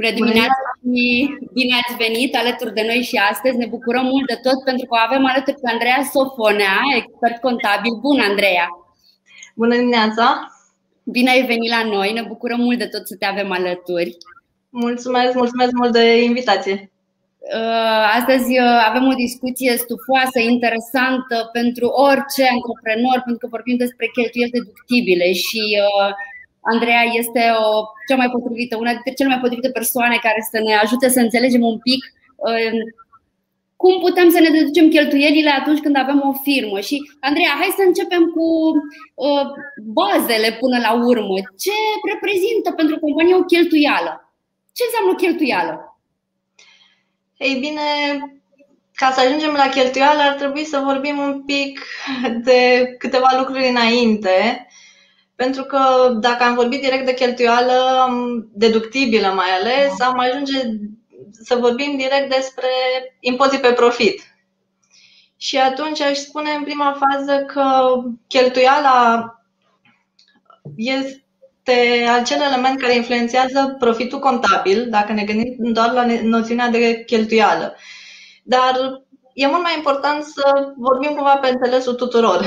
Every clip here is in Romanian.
Bună dimineața și bine ați venit alături de noi și astăzi. Ne bucurăm mult de tot pentru că o avem alături pe Andreea Sofonea, expert contabil. Bună, Andreea! Bună dimineața! Bine ai venit la noi, ne bucurăm mult de tot să te avem alături. Mulțumesc, mulțumesc mult de invitație. Uh, astăzi uh, avem o discuție stufoasă, interesantă pentru orice antreprenor, pentru că vorbim despre cheltuieli deductibile și uh, Andreea este o cea mai potrivită, una dintre cele mai potrivite persoane care să ne ajute să înțelegem un pic cum putem să ne deducem cheltuielile atunci când avem o firmă. Și, Andreea, hai să începem cu uh, bazele până la urmă. Ce reprezintă pentru companie o cheltuială? Ce înseamnă o cheltuială? Ei bine, ca să ajungem la cheltuială ar trebui să vorbim un pic de câteva lucruri înainte, pentru că dacă am vorbit direct de cheltuială deductibilă mai ales, am ajunge să vorbim direct despre impozit pe profit. Și atunci aș spune în prima fază că cheltuiala este este acel element care influențează profitul contabil, dacă ne gândim doar la noțiunea de cheltuială. Dar e mult mai important să vorbim cumva pe înțelesul tuturor.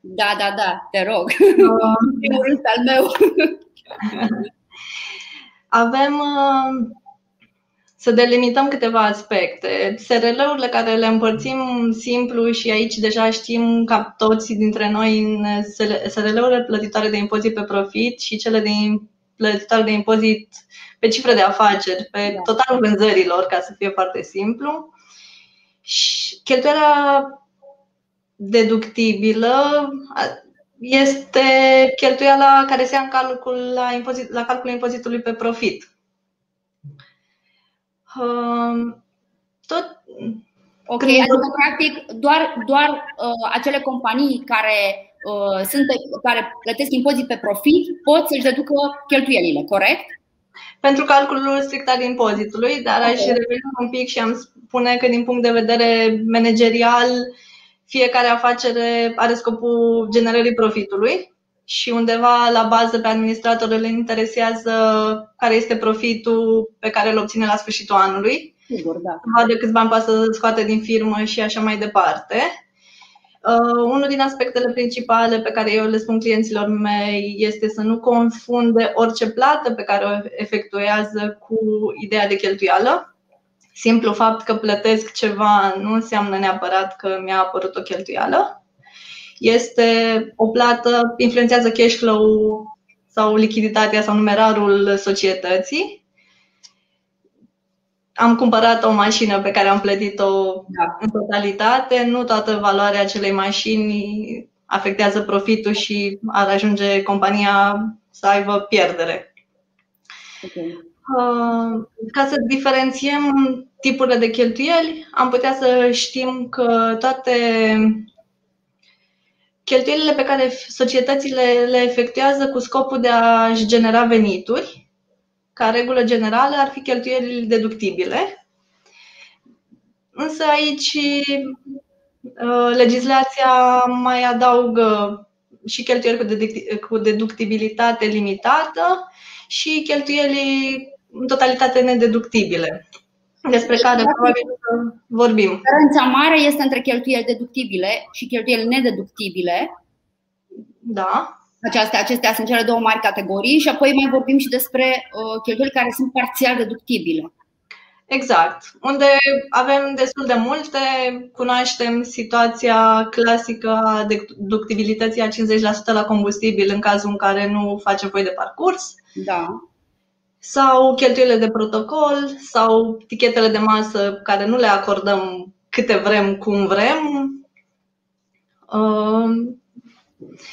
Da, da, da, te rog. Primul rând al meu. Avem uh, să delimităm câteva aspecte. SRL-urile care le împărțim simplu și aici deja știm ca toți dintre noi în SRL-urile plătitoare de impozit pe profit și cele de plătitoare de impozit pe cifre de afaceri, pe da. totalul vânzărilor, ca să fie foarte simplu. Și cheltuiala deductibilă este cheltuiala care se ia în calcul la, impozit, la calculul impozitului pe profit tot. Ok, când... adică practic doar, doar uh, acele companii care uh, sunt pe, care plătesc impozit pe profit pot să-și deducă cheltuielile, corect? Pentru calculul strict al impozitului, dar okay. aș reveni un pic și am spune că din punct de vedere managerial fiecare afacere are scopul generării profitului și undeva la bază pe administrator îl interesează care este profitul pe care îl obține la sfârșitul anului. Sigur, da. Vadă câți bani poate să scoate din firmă și așa mai departe. Uh, unul din aspectele principale pe care eu le spun clienților mei este să nu confunde orice plată pe care o efectuează cu ideea de cheltuială. Simplu fapt că plătesc ceva nu înseamnă neapărat că mi-a apărut o cheltuială este o plată, influențează cash flow sau lichiditatea sau numerarul societății. Am cumpărat o mașină pe care am plătit-o da. în totalitate. Nu toată valoarea acelei mașini afectează profitul și ar ajunge compania să aibă pierdere. Okay. Uh, ca să diferențiem tipurile de cheltuieli, am putea să știm că toate cheltuielile pe care societățile le efectuează cu scopul de a-și genera venituri, ca regulă generală, ar fi cheltuielile deductibile. Însă aici uh, legislația mai adaugă și cheltuieli cu deductibilitate limitată și cheltuieli în totalitate nedeductibile despre care probabil vorbim. Diferența mare este între cheltuieli deductibile și cheltuieli nedeductibile. Da. Acestea, acestea sunt cele două mari categorii și apoi mai vorbim și despre uh, cheltuieli care sunt parțial deductibile. Exact. Unde avem destul de multe, cunoaștem situația clasică a deductibilității a 50% la combustibil în cazul în care nu facem voi de parcurs. Da sau cheltuielile de protocol sau tichetele de masă care nu le acordăm câte vrem, cum vrem. Uh,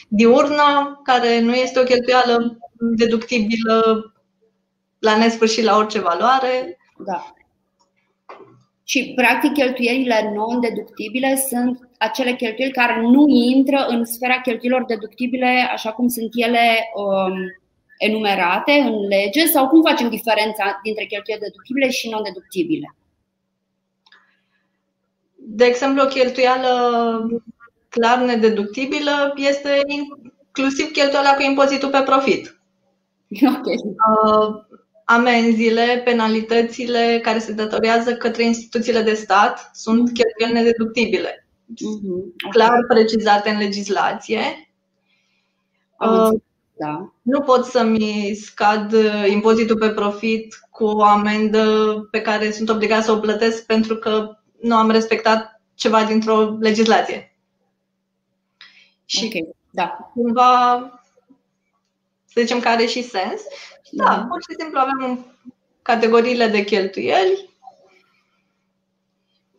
diurna, care nu este o cheltuială deductibilă la nesfârșit la orice valoare. Da. Și, practic, cheltuielile non-deductibile sunt acele cheltuieli care nu intră în sfera cheltuielor deductibile așa cum sunt ele um, enumerate în lege sau cum facem diferența dintre cheltuieli deductibile și non-deductibile? De exemplu, o cheltuială clar nedeductibilă este inclusiv cheltuiala cu impozitul pe profit. Okay. Uh, amenziile, penalitățile care se datorează către instituțiile de stat sunt cheltuieli nedeductibile, mm-hmm. clar precizate în legislație. Uh, da. Nu pot să-mi scad impozitul pe profit cu o amendă pe care sunt obligat să o plătesc pentru că nu am respectat ceva dintr-o legislație. Și okay. da. cumva, să zicem că are și sens. Da, mm-hmm. pur și simplu avem categoriile de cheltuieli.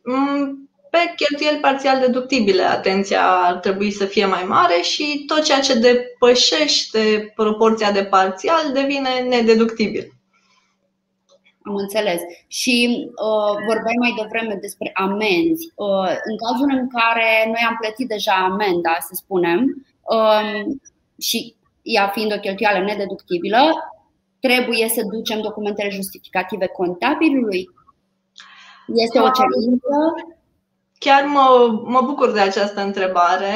Mm, pe cheltuieli parțial deductibile, atenția ar trebui să fie mai mare și tot ceea ce depășește proporția de parțial devine nedeductibil. Am înțeles. Și uh, vorbeai mai devreme despre amenzi. Uh, în cazul în care noi am plătit deja amenda, să spunem, uh, și ea fiind o cheltuială nedeductibilă, trebuie să ducem documentele justificative contabilului? Este o cerință? Chiar mă, mă bucur de această întrebare.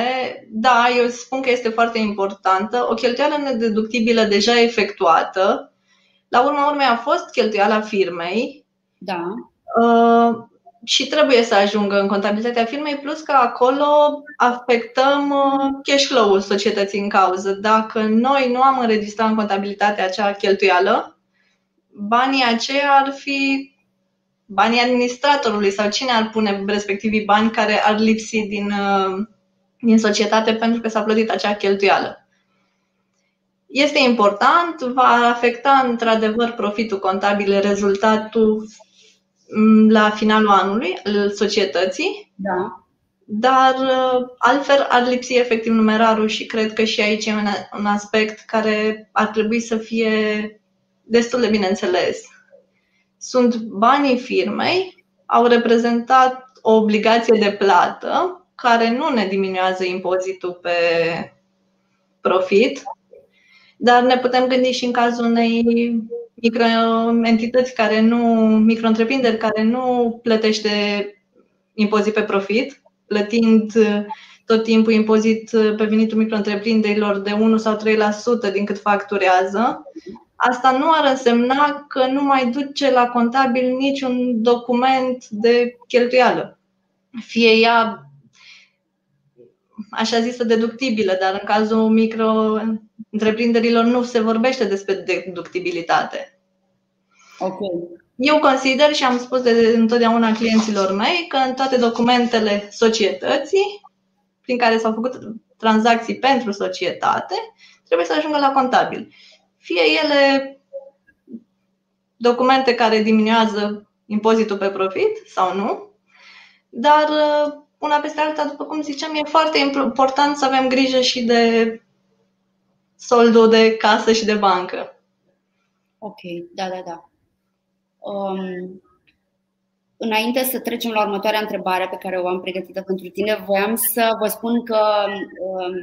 Da, eu spun că este foarte importantă. O cheltuială nedeductibilă deja efectuată, la urma urmei a fost cheltuiala firmei. Da. Uh, și trebuie să ajungă în contabilitatea firmei, plus că acolo afectăm uh, cash flow-ul societății în cauză. Dacă noi nu am înregistrat în contabilitate acea cheltuială, banii aceia ar fi banii administratorului sau cine ar pune respectivii bani care ar lipsi din, uh, din societate pentru că s-a plătit acea cheltuială. Este important, va afecta într-adevăr profitul contabil, rezultatul Mm, la finalul anului al societății. Da. Dar uh, altfel ar lipsi efectiv numerarul și cred că și aici e un aspect care ar trebui să fie destul de bine înțeles. Sunt banii firmei, au reprezentat o obligație de plată care nu ne diminuează impozitul pe profit, dar ne putem gândi și în cazul unei microentități care nu, micro-întreprinderi care nu plătește impozit pe profit, plătind tot timpul impozit pe venitul micro-întreprinderilor de 1 sau 3% din cât facturează, asta nu ar însemna că nu mai duce la contabil niciun document de cheltuială. Fie ea așa zisă deductibilă, dar în cazul micro întreprinderilor nu se vorbește despre deductibilitate. Okay. Eu consider și am spus de întotdeauna clienților mei că în toate documentele societății prin care s-au făcut tranzacții pentru societate trebuie să ajungă la contabil. Fie ele documente care diminuează impozitul pe profit sau nu, dar una peste alta, după cum ziceam, e foarte important să avem grijă și de soldul de casă și de bancă. Ok, da, da, da. Um, înainte să trecem la următoarea întrebare pe care o am pregătită pentru tine, voiam să vă spun că um,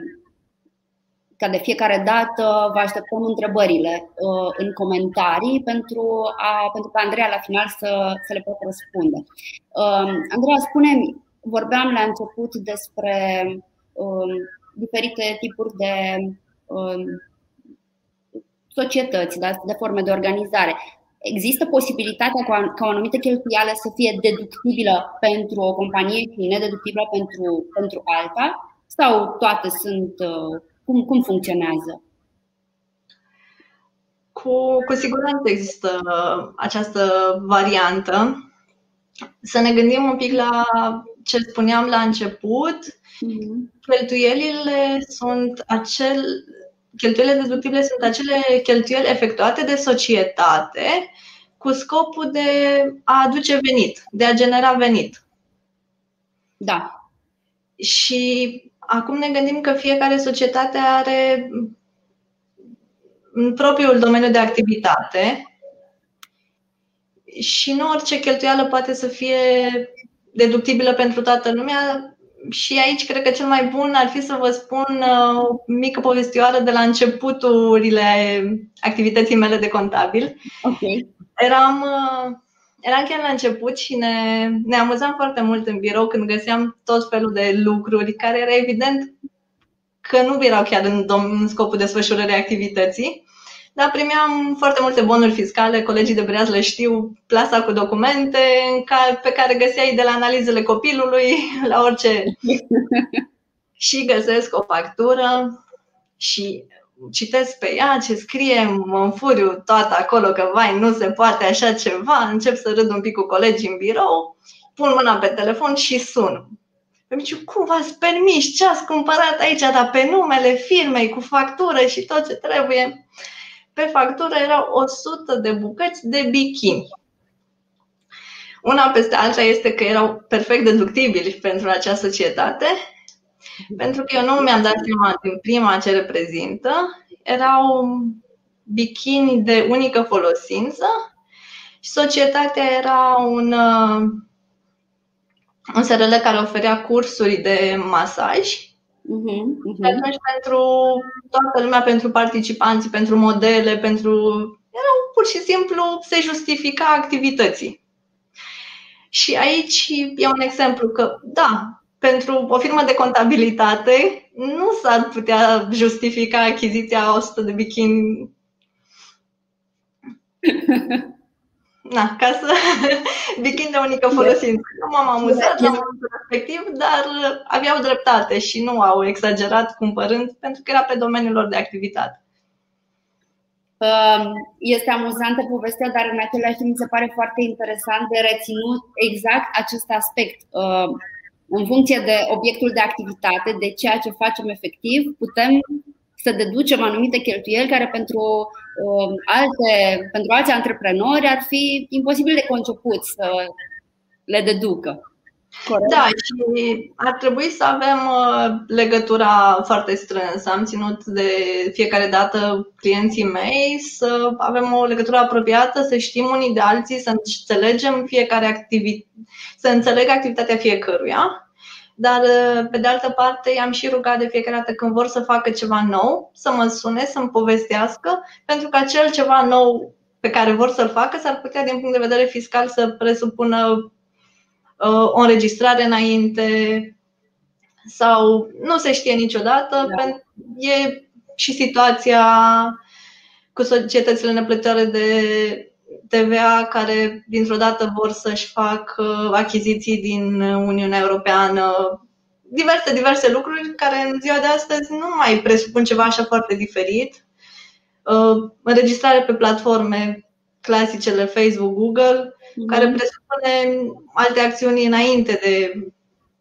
ca de fiecare dată vă așteptăm întrebările uh, în comentarii pentru, a, pentru ca Andreea la final să, să le poată răspunde. Um, Andreea, spune vorbeam la început despre um, diferite tipuri de um, societăți, da, de forme de organizare. Există posibilitatea ca, ca o anumită cheltuială să fie deductibilă pentru o companie și nedeductibilă pentru, pentru alta? Sau toate sunt. Uh, cum, cum funcționează? Cu, cu siguranță există această variantă. Să ne gândim un pic la ce spuneam la început. Mm-hmm. Cheltuielile sunt acel, cheltuielile deductibile sunt acele cheltuieli efectuate de societate cu scopul de a aduce venit, de a genera venit. Da. Și acum ne gândim că fiecare societate are în propriul domeniu de activitate și nu orice cheltuială poate să fie deductibilă pentru toată lumea, și aici cred că cel mai bun ar fi să vă spun uh, o mică povestioară de la începuturile activității mele de contabil. Okay. Eram, uh, eram chiar la început și ne, ne amuzam foarte mult în birou când găseam tot felul de lucruri care era evident că nu erau chiar în, dom- în scopul desfășurării activității. dar primeam foarte multe bonuri fiscale, colegii de breaz le știu, plasa cu documente pe care găseai de la analizele copilului la orice. și găsesc o factură și citesc pe ea ce scrie, mă înfuriu toată acolo că vai, nu se poate așa ceva, încep să râd un pic cu colegii în birou, pun mâna pe telefon și sun. Îmi zice, cum v-ați permis? Ce ați cumpărat aici? Dar pe numele firmei, cu factură și tot ce trebuie. Pe factură erau 100 de bucăți de bikini. Una peste alta este că erau perfect deductibili pentru acea societate pentru că eu nu mi-am dat seama din prima ce reprezintă. Erau bikini de unică folosință și societatea era un, uh, un SRL care oferea cursuri de masaj. Uh-huh, uh-huh. Și atunci pentru toată lumea, pentru participanți, pentru modele, pentru. Erau pur și simplu se justifica activității. Și aici e un exemplu că, da, pentru o firmă de contabilitate nu s-ar putea justifica achiziția 100 de bikini. Na, ca să bikini de unică folosință. Nu m-am amuzat la momentul respectiv, dar aveau dreptate și nu au exagerat cumpărând pentru că era pe domeniul lor de activitate. Um, este amuzantă povestea, dar în același timp mi se pare foarte interesant de reținut exact acest aspect um, în funcție de obiectul de activitate, de ceea ce facem efectiv, putem să deducem anumite cheltuieli care pentru, uh, alte, pentru alți antreprenori ar fi imposibil de conceput să le deducă. Corect. Da, și ar trebui să avem uh, legătura foarte strânsă. Am ținut de fiecare dată clienții mei să avem o legătură apropiată, să știm unii de alții, să înțelegem fiecare activitate, să înțeleg activitatea fiecăruia. Dar, uh, pe de altă parte, i-am și rugat de fiecare dată când vor să facă ceva nou, să mă sune, să-mi povestească, pentru că acel ceva nou pe care vor să-l facă s-ar putea, din punct de vedere fiscal, să presupună Uh, o înregistrare înainte sau nu se știe niciodată. Da. E și situația cu societățile neplătitoare de TVA care dintr-o dată vor să-și facă achiziții din Uniunea Europeană, diverse, diverse lucruri care în ziua de astăzi nu mai presupun ceva așa foarte diferit. Uh, înregistrare pe platforme clasicele Facebook, Google, care mhm. presupune alte acțiuni înainte de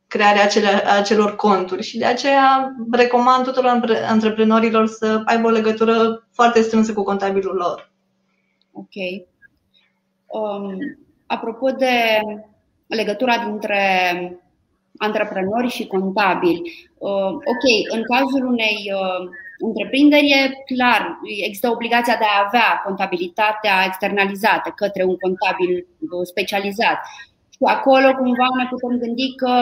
crearea acele, acelor conturi și de aceea recomand tuturor antreprenorilor să aibă o legătură foarte strânsă cu contabilul lor. Ok. Um, apropo de legătura dintre antreprenori și contabili, uh, ok, în cazul unei uh, întreprinderi e clar, există obligația de a avea contabilitatea externalizată către un contabil specializat. Și acolo cumva ne putem gândi că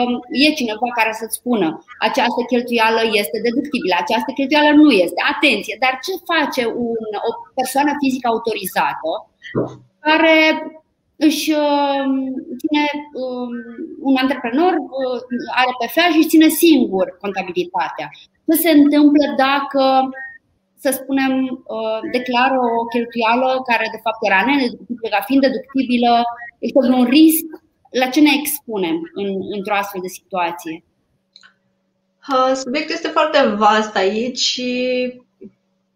e cineva care să-ți spună această cheltuială este deductibilă, această cheltuială nu este. Atenție, dar ce face un, o persoană fizică autorizată care își um, ține um, un antreprenor uh, are PFA și își ține singur contabilitatea. Ce se întâmplă dacă, să spunem, uh, declară o cheltuială care de fapt era nedeductibilă, ca fiind deductibilă, este un risc? La ce ne expunem în, într-o astfel de situație? Subiectul este foarte vast aici și,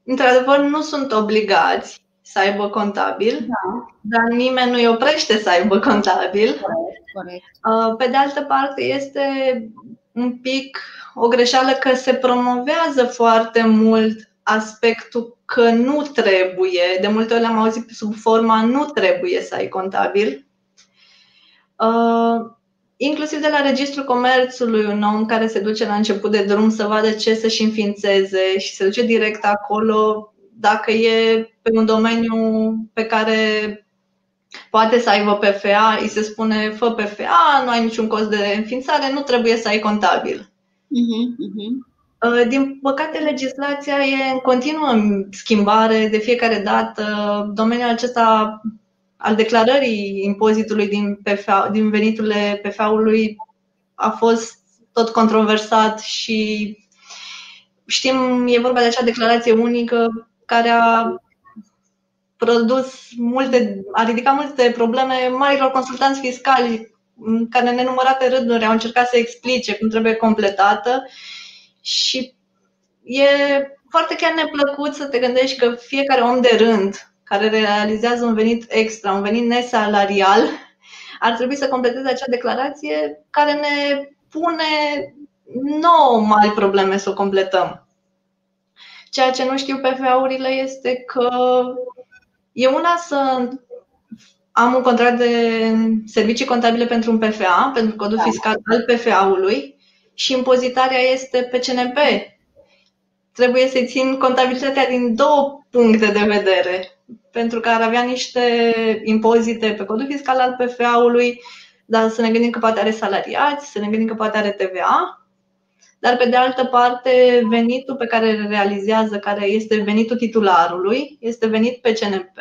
într-adevăr, nu sunt obligați să aibă contabil, da. dar nimeni nu îi oprește să aibă contabil. Corect, corect. Pe de altă parte, este un pic o greșeală că se promovează foarte mult aspectul că nu trebuie, de multe ori am auzit sub forma nu trebuie să ai contabil. Uh, inclusiv de la Registrul Comerțului, un om care se duce la început de drum să vadă ce să-și înființeze și se duce direct acolo dacă e pe un domeniu pe care poate să aibă PFA, îi se spune fă PFA, nu ai niciun cost de înființare, nu trebuie să ai contabil. Uh-huh, uh-huh. Din păcate, legislația e în continuă schimbare de fiecare dată. Domeniul acesta al declarării impozitului din, PFA, din veniturile PFA-ului a fost tot controversat și știm, e vorba de acea declarație unică care a produs multe, a ridicat multe probleme marilor consultanți fiscali care în nenumărate rânduri au încercat să explice cum trebuie completată și e foarte chiar neplăcut să te gândești că fiecare om de rând care realizează un venit extra, un venit nesalarial, ar trebui să completeze acea declarație care ne pune nouă mari probleme să o completăm. Ceea ce nu știu PFA-urile este că e una să am un contract de servicii contabile pentru un PFA, pentru codul da. fiscal al PFA-ului și impozitarea este pe CNP. Trebuie să țin contabilitatea din două puncte de vedere, pentru că ar avea niște impozite pe codul fiscal al PFA-ului, dar să ne gândim că poate are salariați, să ne gândim că poate are TVA, dar pe de altă parte venitul pe care îl realizează, care este venitul titularului, este venit pe CNP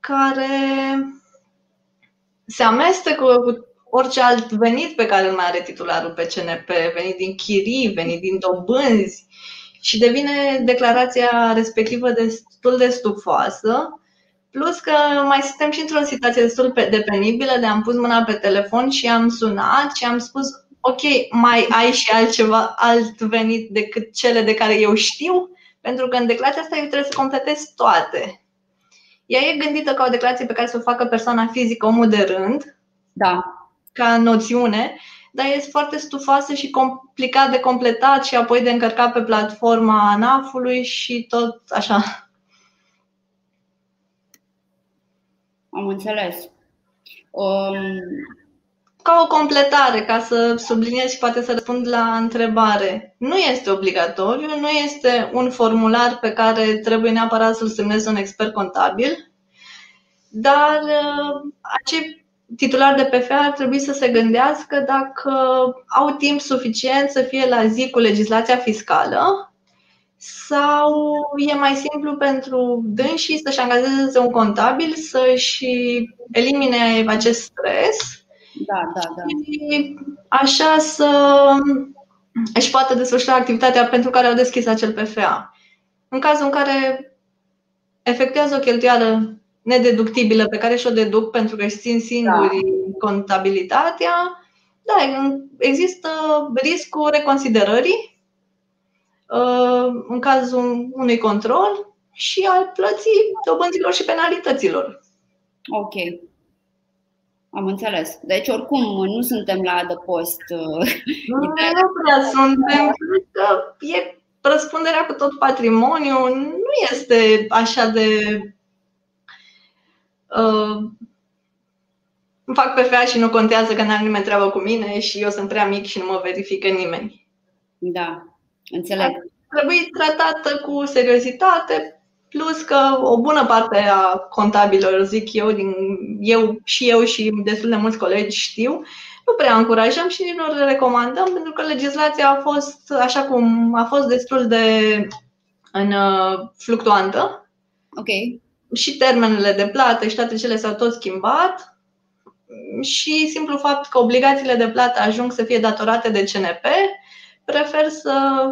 care se amestecă cu orice alt venit pe care îl mai are titularul pe CNP, venit din chirii, venit din dobânzi și devine declarația respectivă destul de stufoasă. Plus că mai suntem și într-o situație destul de penibilă de am pus mâna pe telefon și am sunat și am spus ok, mai ai și altceva, alt venit decât cele de care eu știu? Pentru că în declarația asta eu trebuie să completez toate. Ea e gândită ca o declarație pe care să o facă persoana fizică, omul de rând, da. ca noțiune, dar este foarte stufoasă și complicat de completat și apoi de încărcat pe platforma ANAF-ului și tot așa. Am înțeles. Um, ca o completare, ca să subliniez și poate să răspund la întrebare. Nu este obligatoriu, nu este un formular pe care trebuie neapărat să-l semneze un expert contabil, dar uh, acei titulari de PFA ar trebui să se gândească dacă au timp suficient să fie la zi cu legislația fiscală sau e mai simplu pentru dânsii să-și angajeze un contabil, să-și elimine acest stres da, da, da. Și așa să își poată desfășura activitatea pentru care au deschis acel PFA. În cazul în care efectuează o cheltuială nedeductibilă pe care și-o deduc pentru că își țin singuri da. contabilitatea, da, există riscul reconsiderării uh, în cazul unui control și al plății dobânzilor și penalităților. Ok. Am înțeles. Deci, oricum, nu suntem la adăpost. Uh, nu, nu prea suntem. Că e răspunderea cu tot patrimoniul nu este așa de. Uh, îmi fac PFA și nu contează că n-am nimeni treabă cu mine și eu sunt prea mic și nu mă verifică nimeni. Da, înțeleg. Trebuie tratată cu seriozitate, Plus că o bună parte a contabililor, zic eu, din, eu și eu și destul de mulți colegi știu, nu prea încurajăm și nu le recomandăm pentru că legislația a fost așa cum a fost destul de în, uh, fluctuantă. Ok. Și termenele de plată și toate cele s-au tot schimbat și simplu fapt că obligațiile de plată ajung să fie datorate de CNP, prefer să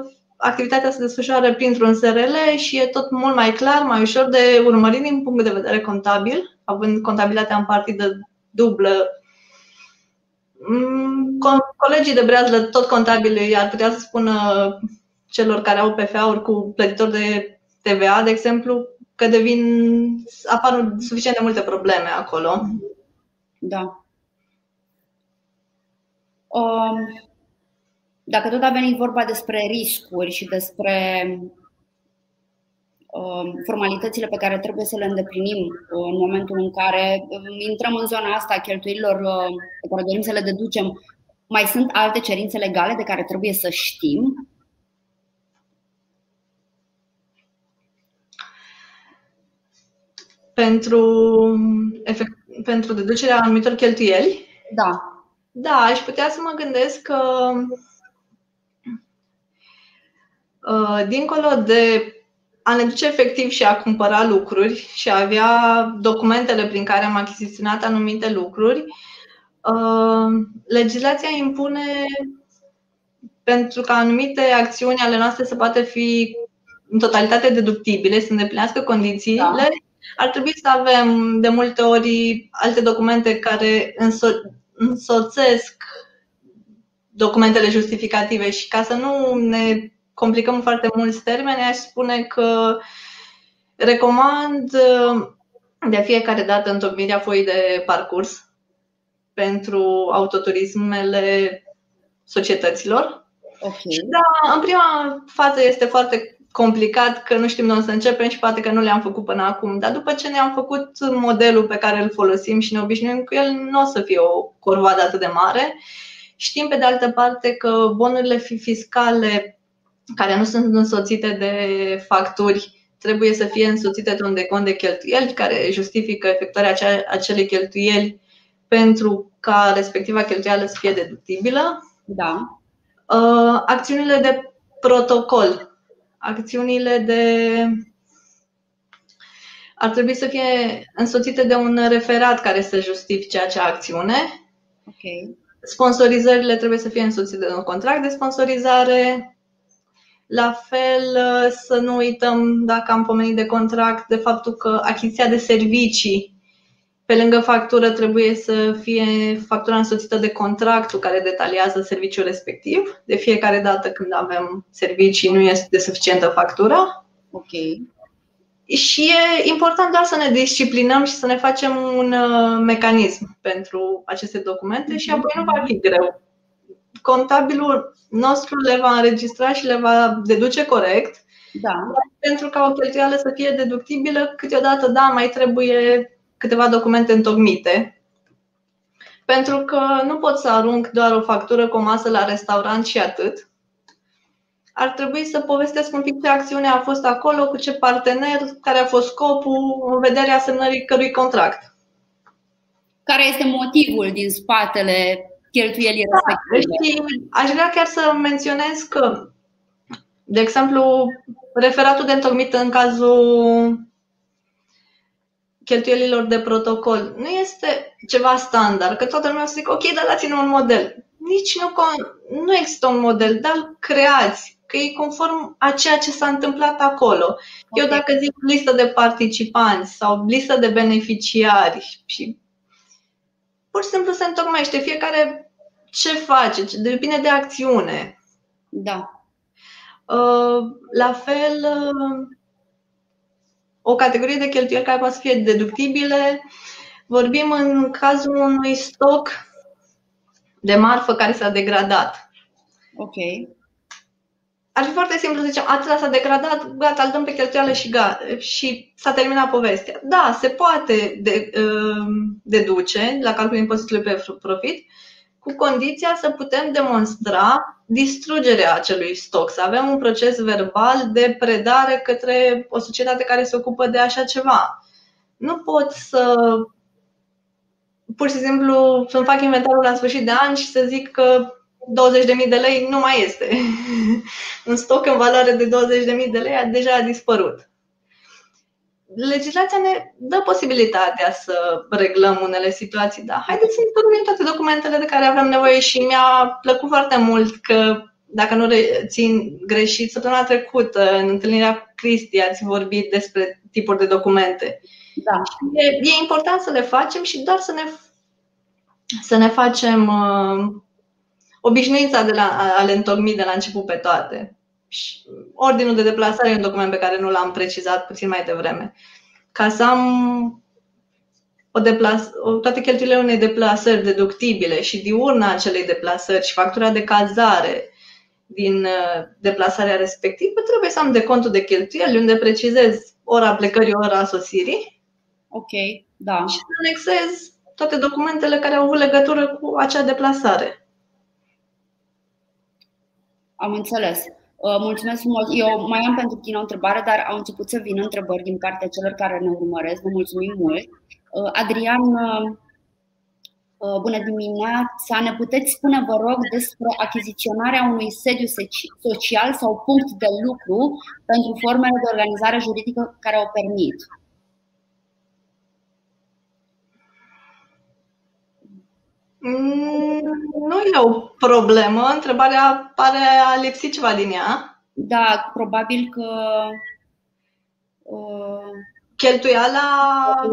activitatea se desfășoară printr-un SRL și e tot mult mai clar, mai ușor de urmărit din punct de vedere contabil, având contabilitatea în partidă dublă. Mm, colegii de breazlă, tot contabili, ar putea să spună celor care au PFA-uri cu plătitori de TVA, de exemplu, că devin, apar suficient de multe probleme acolo. Da. Um, dacă tot a venit vorba despre riscuri și despre um, formalitățile pe care trebuie să le îndeplinim uh, în momentul în care um, intrăm în zona asta a cheltuielilor uh, pe care dorim să le deducem, mai sunt alte cerințe legale de care trebuie să știm? Pentru, efect, pentru deducerea anumitor cheltuieli? Da. Da, aș putea să mă gândesc că Uh, dincolo de a ne duce efectiv și a cumpăra lucruri și a avea documentele prin care am achiziționat anumite lucruri, uh, legislația impune pentru ca anumite acțiuni ale noastre să poată fi în totalitate deductibile, să îndeplinească condițiile, da. Ar trebui să avem de multe ori alte documente care înso- însoțesc documentele justificative și ca să nu ne complicăm foarte mulți termeni, aș spune că recomand de fiecare dată întocmirea foii de parcurs pentru autoturismele societăților. Okay. Și da, în prima fază este foarte complicat că nu știm de unde să începem și poate că nu le-am făcut până acum. Dar după ce ne-am făcut modelul pe care îl folosim și ne obișnuim cu el, nu o să fie o corvoadă atât de mare. Știm pe de altă parte că bonurile fiscale care nu sunt însoțite de facturi trebuie să fie însoțite de un decont de cheltuieli care justifică efectuarea acelei cheltuieli pentru ca respectiva cheltuială să fie deductibilă. Da. Uh, acțiunile de protocol acțiunile de ar trebui să fie însoțite de un referat care să justifice acea acțiune. Okay. Sponsorizările trebuie să fie însoțite de un contract de sponsorizare. La fel, să nu uităm, dacă am pomenit de contract, de faptul că achiziția de servicii pe lângă factură trebuie să fie factura însoțită de contractul care detaliază serviciul respectiv. De fiecare dată când avem servicii nu este suficientă factura. Ok. Și e important doar să ne disciplinăm și să ne facem un uh, mecanism pentru aceste documente și apoi nu va fi greu. Contabilul nostru le va înregistra și le va deduce corect. Da. Pentru ca o cheltuială să fie deductibilă, câteodată, da, mai trebuie câteva documente întocmite, pentru că nu pot să arunc doar o factură cu o masă la restaurant și atât. Ar trebui să povestesc un pic ce acțiune a fost acolo, cu ce partener, care a fost scopul, în vederea semnării cărui contract. Care este motivul din spatele cheltuielii da, respective? Și aș vrea chiar să menționez că, de exemplu, referatul de întocmit în cazul cheltuielilor de protocol nu este ceva standard, că toată lumea o să zică, ok, dar dați-ne un model. Nici nu, nu există un model, dar creați, că e conform a ceea ce s-a întâmplat acolo. Okay. Eu dacă zic listă de participanți sau listă de beneficiari și pur și simplu se întocmește fiecare ce face, ce depinde de acțiune. Da. Uh, la fel, uh, o categorie de cheltuieli care poate să fie deductibile. Vorbim în cazul unui stoc de marfă care s-a degradat. Ok. Ar fi foarte simplu să zicem, atâta s-a degradat, gata, îl dăm pe cheltuială și, gata, și s-a terminat povestea. Da, se poate de, uh, deduce la calculul impozitului pe profit, cu condiția să putem demonstra distrugerea acelui stoc, să avem un proces verbal de predare către o societate care se ocupă de așa ceva. Nu pot să pur și simplu să-mi fac inventarul la sfârșit de an și să zic că 20.000 de lei nu mai este. un stoc în valoare de 20.000 de lei a deja a dispărut legislația ne dă posibilitatea să reglăm unele situații, dar haideți să întâlnim toate documentele de care avem nevoie și mi-a plăcut foarte mult că, dacă nu țin greșit, săptămâna trecută, în întâlnirea Cristi, ați vorbit despre tipuri de documente. Da. E, e important să le facem și doar să ne, să ne facem uh, obișnuința de la, a le întocmi de la început pe toate. Ordinul de deplasare e un document pe care nu l-am precizat puțin mai devreme. Ca să am o deplas- toate cheltuielile unei deplasări deductibile și diurna acelei deplasări și factura de cazare din uh, deplasarea respectivă, trebuie să am de contul de cheltuieli unde precizez ora plecării, ora sosirii. Ok, da. Și anexez toate documentele care au avut legătură cu acea deplasare. Am înțeles. Uh, mulțumesc frumos. Eu mai am pentru tine o întrebare, dar au început să vină întrebări din partea celor care ne urmăresc. Vă mulțumim mult. Uh, Adrian, uh, bună dimineața! Ne puteți spune, vă rog, despre achiziționarea unui sediu social sau punct de lucru pentru formele de organizare juridică care o permit? Nu e o problemă. Întrebarea pare a lipsi ceva din ea. Da, probabil că uh, Cheltuiala.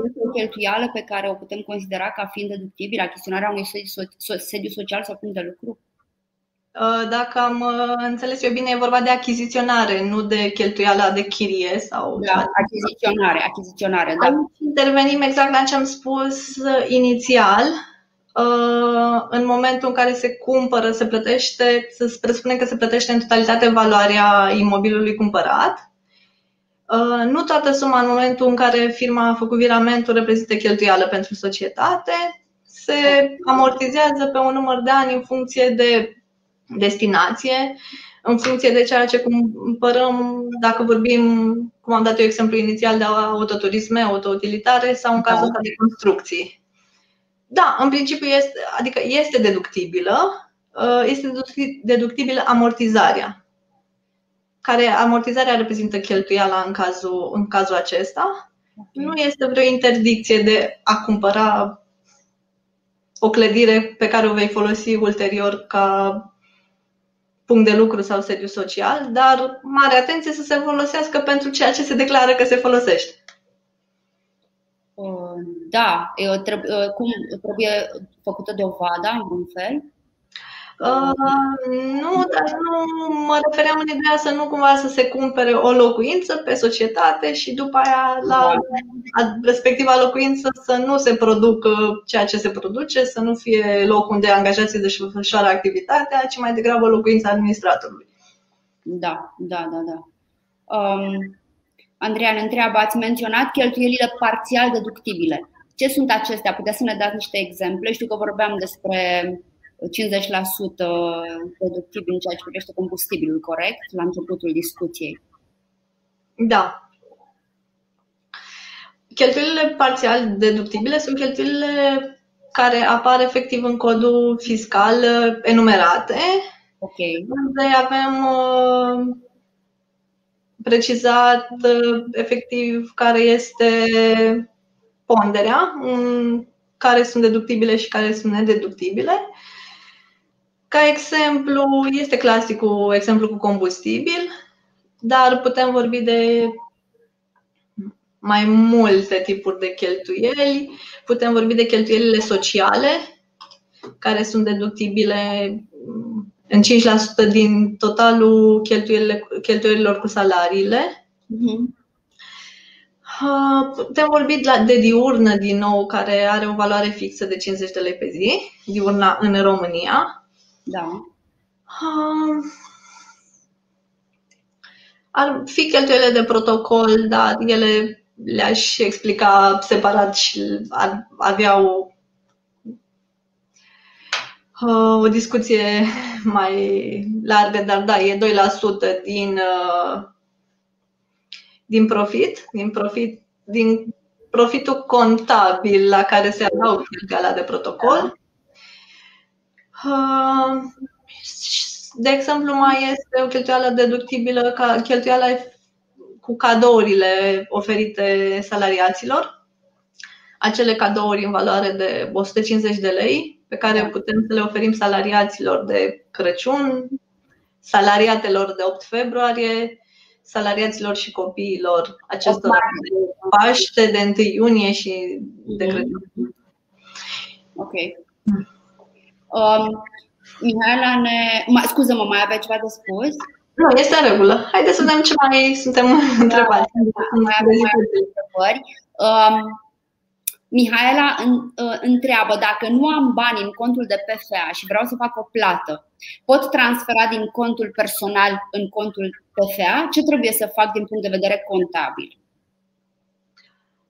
Este o cheltuială pe care o putem considera ca fiind deductibilă, achiziționarea unui sediu social sau punct de lucru? Uh, dacă am uh, înțeles eu bine, e vorba de achiziționare, nu de cheltuiala de chirie sau. Da, achiziționare, achiziționare, da. Aici intervenim exact la ce am spus uh, inițial. În momentul în care se cumpără, se plătește, să presupune că se plătește în totalitate valoarea imobilului cumpărat. Nu toată suma în momentul în care firma a făcut viramentul reprezintă cheltuială pentru societate. Se amortizează pe un număr de ani în funcție de destinație, în funcție de ceea ce cumpărăm, dacă vorbim, cum am dat eu exemplu inițial, de autoturisme, autoutilitare sau în cazul ăsta de construcții. Da, în principiu este, adică este deductibilă, uh, este deductibilă amortizarea, care amortizarea reprezintă cheltuiala în cazul, în cazul acesta. Nu este vreo interdicție de a cumpăra o clădire pe care o vei folosi ulterior ca punct de lucru sau sediu social, dar mare atenție să se folosească pentru ceea ce se declară că se folosește. Uh, da, trebuie, uh, cum trebuie făcută dovada în vreun fel? Uh, nu, dar nu mă refeream în ideea să nu cumva să se cumpere o locuință pe societate și după aia la respectiva locuință să nu se producă ceea ce se produce, să nu fie loc unde angajații desfășoară activitatea, ci mai degrabă locuința administratorului. Da, da, da, da. Um, Andreea ne întreabă, ați menționat cheltuielile parțial deductibile. Ce sunt acestea? Puteți să ne dați niște exemple? Știu că vorbeam despre 50% deductibil în ceea ce privește combustibilul, corect? La începutul discuției. Da. Cheltuielile parțial deductibile sunt cheltuielile care apar efectiv în codul fiscal uh, enumerate. Ok. Unde avem uh, precizat uh, efectiv care este ponderea, care sunt deductibile și care sunt nedeductibile. Ca exemplu, este clasicul exemplu cu combustibil, dar putem vorbi de mai multe tipuri de cheltuieli. Putem vorbi de cheltuielile sociale, care sunt deductibile în 5% din totalul cheltuielilor cu salariile. Uh-huh. Putem vorbi de diurnă din nou, care are o valoare fixă de 50 de lei pe zi, diurna în România. Da. Um, ar fi cheltuielile de protocol, dar ele le-aș explica separat și ar avea o, o discuție mai largă, dar da, e 2% din, din profit, din profit, din profitul contabil la care se adaugă cheltuiala de protocol. De exemplu, mai este o cheltuială deductibilă ca cheltuiala cu cadourile oferite salariaților. Acele cadouri în valoare de 150 de lei pe care putem să le oferim salariaților de Crăciun, salariatelor de 8 februarie, salariaților și copiilor acestor de Paște, de 1 iunie și de mhm. Crăciun. Ok. Um, Mihaela ne... Ma, scuză-mă, mai avea ceva de spus? Nu, este în regulă. Haideți să vedem ce mai suntem da, întrebați. Da, mai avem mai întrebări. Um, Mihaela în, uh, întreabă dacă nu am bani în contul de PFA și vreau să fac o plată, pot transfera din contul personal în contul PFA? Ce trebuie să fac din punct de vedere contabil?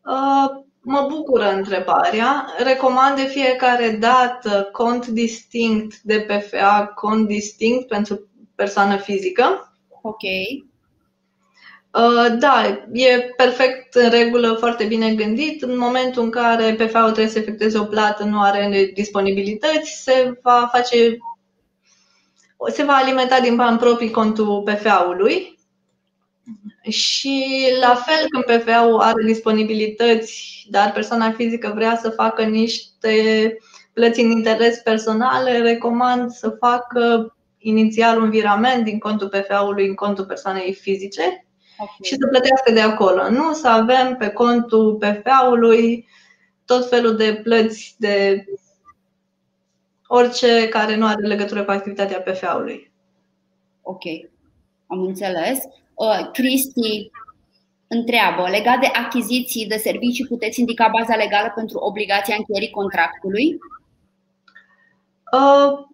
Uh, Mă bucură întrebarea. Recomand de fiecare dată cont distinct de PFA, cont distinct pentru persoană fizică. Ok. Uh, da, e perfect în regulă, foarte bine gândit. În momentul în care PFA-ul trebuie să efectueze o plată, nu are disponibilități, se va face se va alimenta din bani proprii contul PFA-ului și la fel când PFA-ul are disponibilități, dar persoana fizică vrea să facă niște plăți în interes personale, recomand să facă inițial un virament din contul PFA-ului în contul persoanei fizice okay. și să plătească de acolo. Nu să avem pe contul PFA-ului tot felul de plăți de orice care nu are legătură cu activitatea PFA-ului. Ok, am înțeles. Uh, Cristi întreabă, legat de achiziții de servicii, puteți indica baza legală pentru obligația încheierii contractului? Uh,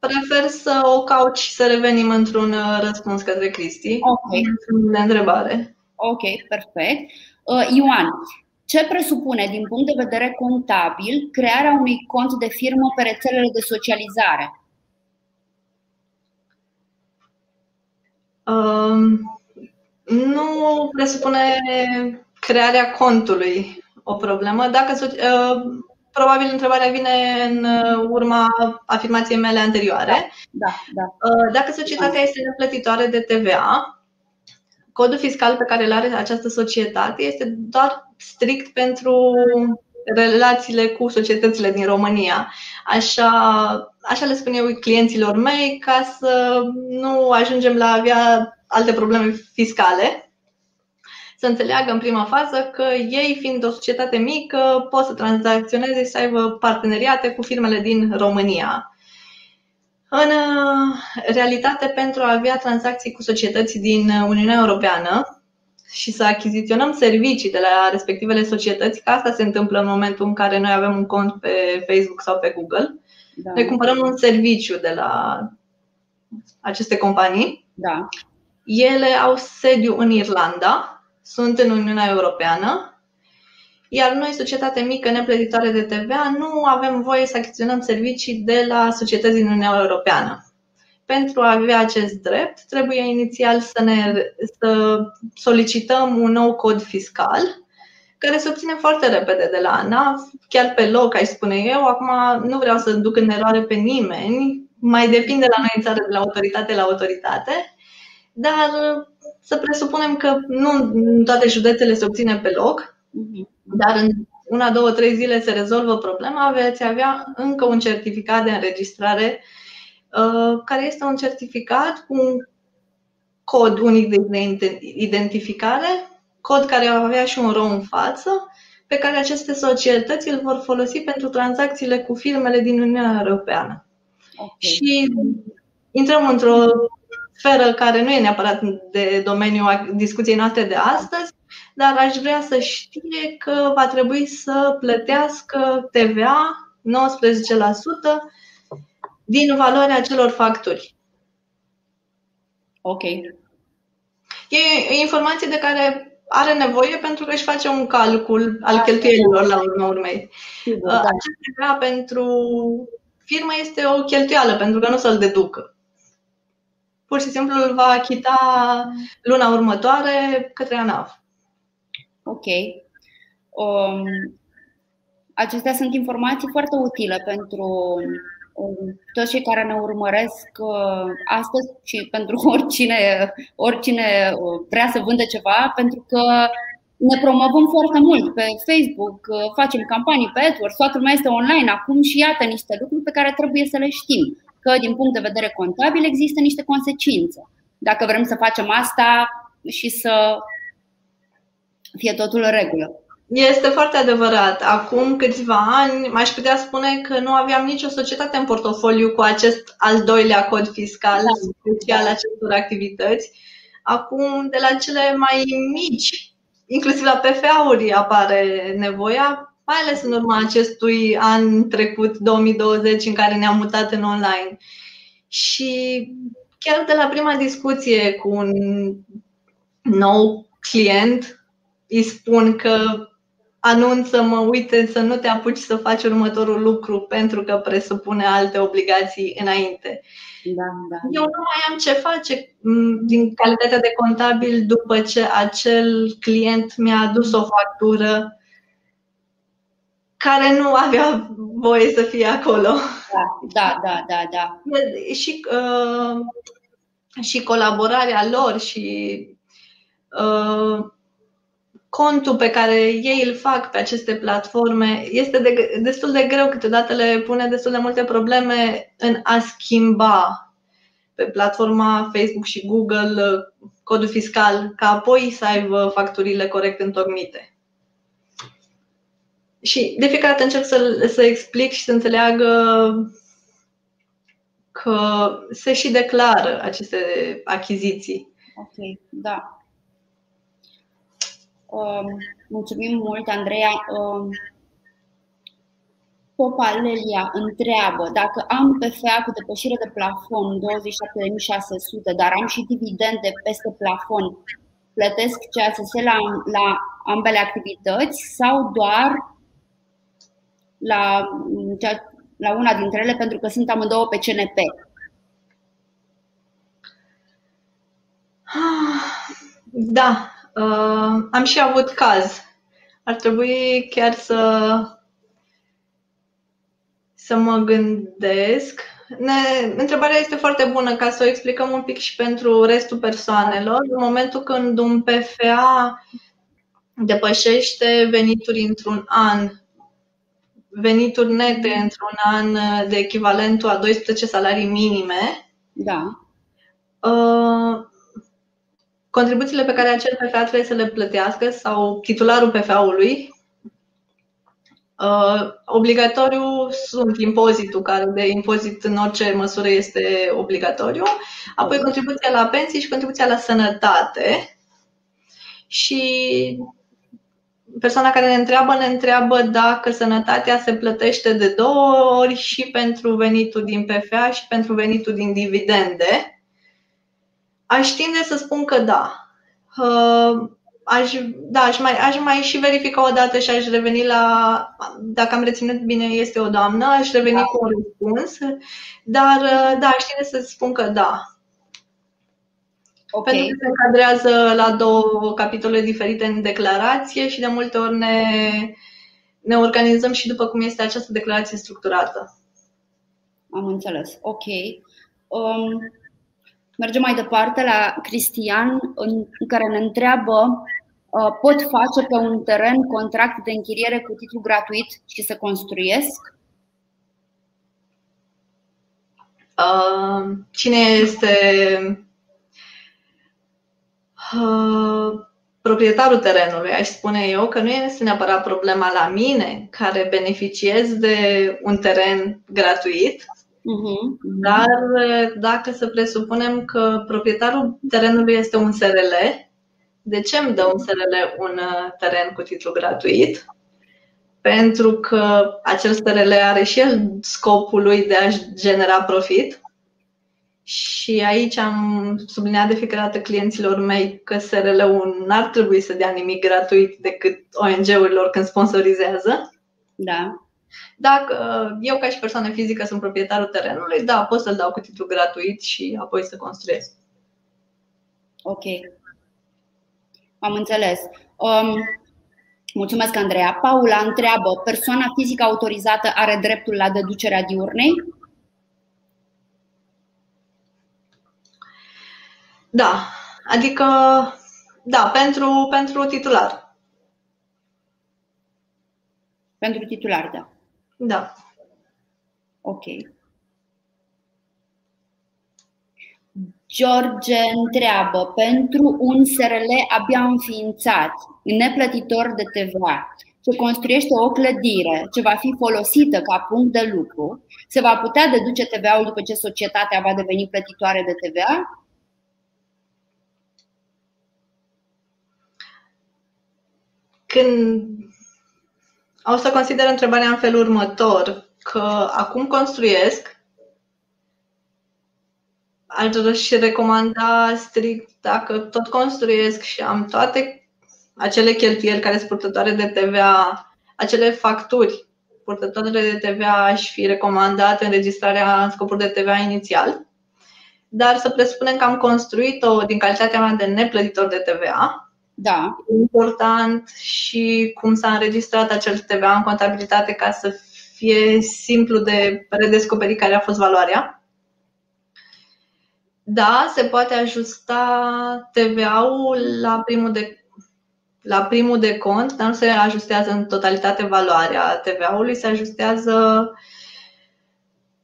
prefer să o caut și să revenim într-un uh, răspuns către Cristi. Ok. De întrebare. Ok, perfect. Uh, Ioan, ce presupune din punct de vedere contabil crearea unui cont de firmă pe rețelele de socializare? Um, nu presupune crearea contului o problemă. Dacă uh, probabil întrebarea vine în urma afirmației mele anterioare. Da, da. Uh, dacă societatea este neplătitoare de TVA, codul fiscal pe care îl are această societate este doar strict pentru relațiile cu societățile din România. Așa, așa le spun eu clienților mei ca să nu ajungem la avea alte probleme fiscale. Să înțeleagă în prima fază că ei, fiind o societate mică, pot să tranzacționeze și să aibă parteneriate cu firmele din România. În uh, realitate, pentru a avea tranzacții cu societăți din Uniunea Europeană și să achiziționăm servicii de la respectivele societăți, că asta se întâmplă în momentul în care noi avem un cont pe Facebook sau pe Google, da. ne cumpărăm un serviciu de la aceste companii. Da. Ele au sediu în Irlanda, sunt în Uniunea Europeană, iar noi, societate mică, neplătitoare de TVA, nu avem voie să achiziționăm servicii de la societăți din Uniunea Europeană. Pentru a avea acest drept, trebuie inițial să, ne, să solicităm un nou cod fiscal, care se obține foarte repede de la ANAF, chiar pe loc, ai spune eu. Acum nu vreau să duc în eroare pe nimeni, mai depinde la noi în țară de la autoritate la autoritate, dar să presupunem că nu în toate județele se obține pe loc, mhm. dar în una, două, trei zile se rezolvă problema, veți avea încă un certificat de înregistrare uh, care este un certificat cu un cod unic de identificare, cod care va avea și un rou în față, pe care aceste societăți îl vor folosi pentru tranzacțiile cu firmele din Uniunea Europeană. Okay. Și intrăm într-o sferă care nu e neapărat de domeniul discuției noastre de astăzi, dar aș vrea să știe că va trebui să plătească TVA 19% din valoarea acelor facturi. Ok. E informație de care are nevoie pentru că își face un calcul al da, cheltuielilor la urma urmei. Da. Acest TVA pentru firmă este o cheltuială pentru că nu să-l deducă pur și simplu îl va achita luna următoare către ANAV. Ok. Um, acestea sunt informații foarte utile pentru um, toți cei care ne urmăresc uh, astăzi și pentru oricine, oricine uh, vrea să vândă ceva, pentru că ne promovăm foarte mult pe Facebook, uh, facem campanii pe AdWords, toată lumea este online acum și iată niște lucruri pe care trebuie să le știm că din punct de vedere contabil există niște consecințe. Dacă vrem să facem asta și să fie totul în regulă. Este foarte adevărat. Acum câțiva ani m-aș putea spune că nu aveam nicio societate în portofoliu cu acest al doilea cod fiscal da. special acestor activități. Acum, de la cele mai mici, inclusiv la PFA-uri apare nevoia, mai ales în urma acestui an trecut, 2020, în care ne-am mutat în online. Și chiar de la prima discuție cu un nou client, îi spun că anunță-mă, uite să nu te apuci să faci următorul lucru pentru că presupune alte obligații înainte. Da, da. Eu nu mai am ce face din calitatea de contabil după ce acel client mi-a adus o factură care nu avea voie să fie acolo. Da, da, da, da. da. Și, uh, și colaborarea lor și uh, contul pe care ei îl fac pe aceste platforme este de, destul de greu, câteodată le pune destul de multe probleme în a schimba pe platforma Facebook și Google codul fiscal, ca apoi să aibă facturile corect întocmite. Și de fiecare dată încerc să, să explic și să înțeleagă că se și declară aceste achiziții. Ok, da. Um, mulțumim mult, Andreea. Um, Popa Lelia întreabă dacă am PFA cu depășire de plafon 27.600, dar am și dividende peste plafon, plătesc CASS la, la ambele activități sau doar la, la una dintre ele pentru că sunt amândouă pe CNP? Da, uh, am și avut caz. Ar trebui chiar să să mă gândesc. Ne, întrebarea este foarte bună ca să o explicăm un pic și pentru restul persoanelor. În momentul când un PFA depășește venituri într-un an, venituri nete într-un an de echivalentul a 12 salarii minime, da. Uh, contribuțiile pe care acel PFA trebuie să le plătească sau titularul PFA-ului Uh, obligatoriu sunt impozitul, care de impozit în orice măsură este obligatoriu, apoi contribuția la pensii și contribuția la sănătate. Și persoana care ne întreabă, ne întreabă dacă sănătatea se plătește de două ori și pentru venitul din PFA și pentru venitul din dividende. Aș tinde să spun că da. Uh, aș, da, aș mai, aș mai și verifica o dată și aș reveni la, dacă am reținut bine, este o doamnă, aș reveni da. cu un răspuns, dar da, aș tine să spun că da. Okay. Pentru că se încadrează la două capitole diferite în declarație și de multe ori ne, ne organizăm și după cum este această declarație structurată. Am înțeles. Ok. Um, mergem mai departe la Cristian, în care ne întreabă Uh, pot face pe un teren contract de închiriere cu titlu gratuit și să construiesc? Uh, cine este uh, proprietarul terenului? Aș spune eu că nu este neapărat problema la mine, care beneficiez de un teren gratuit, Uh-huh. Dar dacă să presupunem că proprietarul terenului este un SRL, de ce îmi dă un SRL un uh, teren cu titlu gratuit? Pentru că acel SRL are și el scopul lui de a genera profit. Și aici am subliniat de fiecare dată clienților mei că SRL-ul n-ar trebui să dea nimic gratuit decât ONG-urilor când sponsorizează. Da. Dacă uh, eu ca și persoană fizică sunt proprietarul terenului, da, pot să-l dau cu titlu gratuit și apoi să construiesc. Ok. Am înțeles. Um, mulțumesc, Andreea. Paula întreabă, persoana fizică autorizată are dreptul la deducerea diurnei? Da, adică, da, pentru, pentru titular. Pentru titular, da. Da. Ok. George întreabă, pentru un SRL abia înființat, neplătitor de TVA, ce construiește o clădire ce va fi folosită ca punct de lucru, se va putea deduce TVA-ul după ce societatea va deveni plătitoare de TVA? Când o să consider întrebarea în felul următor, că acum construiesc aș recomanda strict, dacă tot construiesc și am toate acele cheltuieli care sunt purtătoare de TVA, acele facturi purtătoare de TVA, aș fi recomandat înregistrarea în scopuri de TVA inițial. Dar să presupunem că am construit-o din calitatea mea de neplătitor de TVA. Da. Important și cum s-a înregistrat acel TVA în contabilitate ca să fie simplu de redescoperit care a fost valoarea. Da, se poate ajusta TVA-ul la primul de, la primul de cont, dar nu se ajustează în totalitate valoarea TVA-ului, se ajustează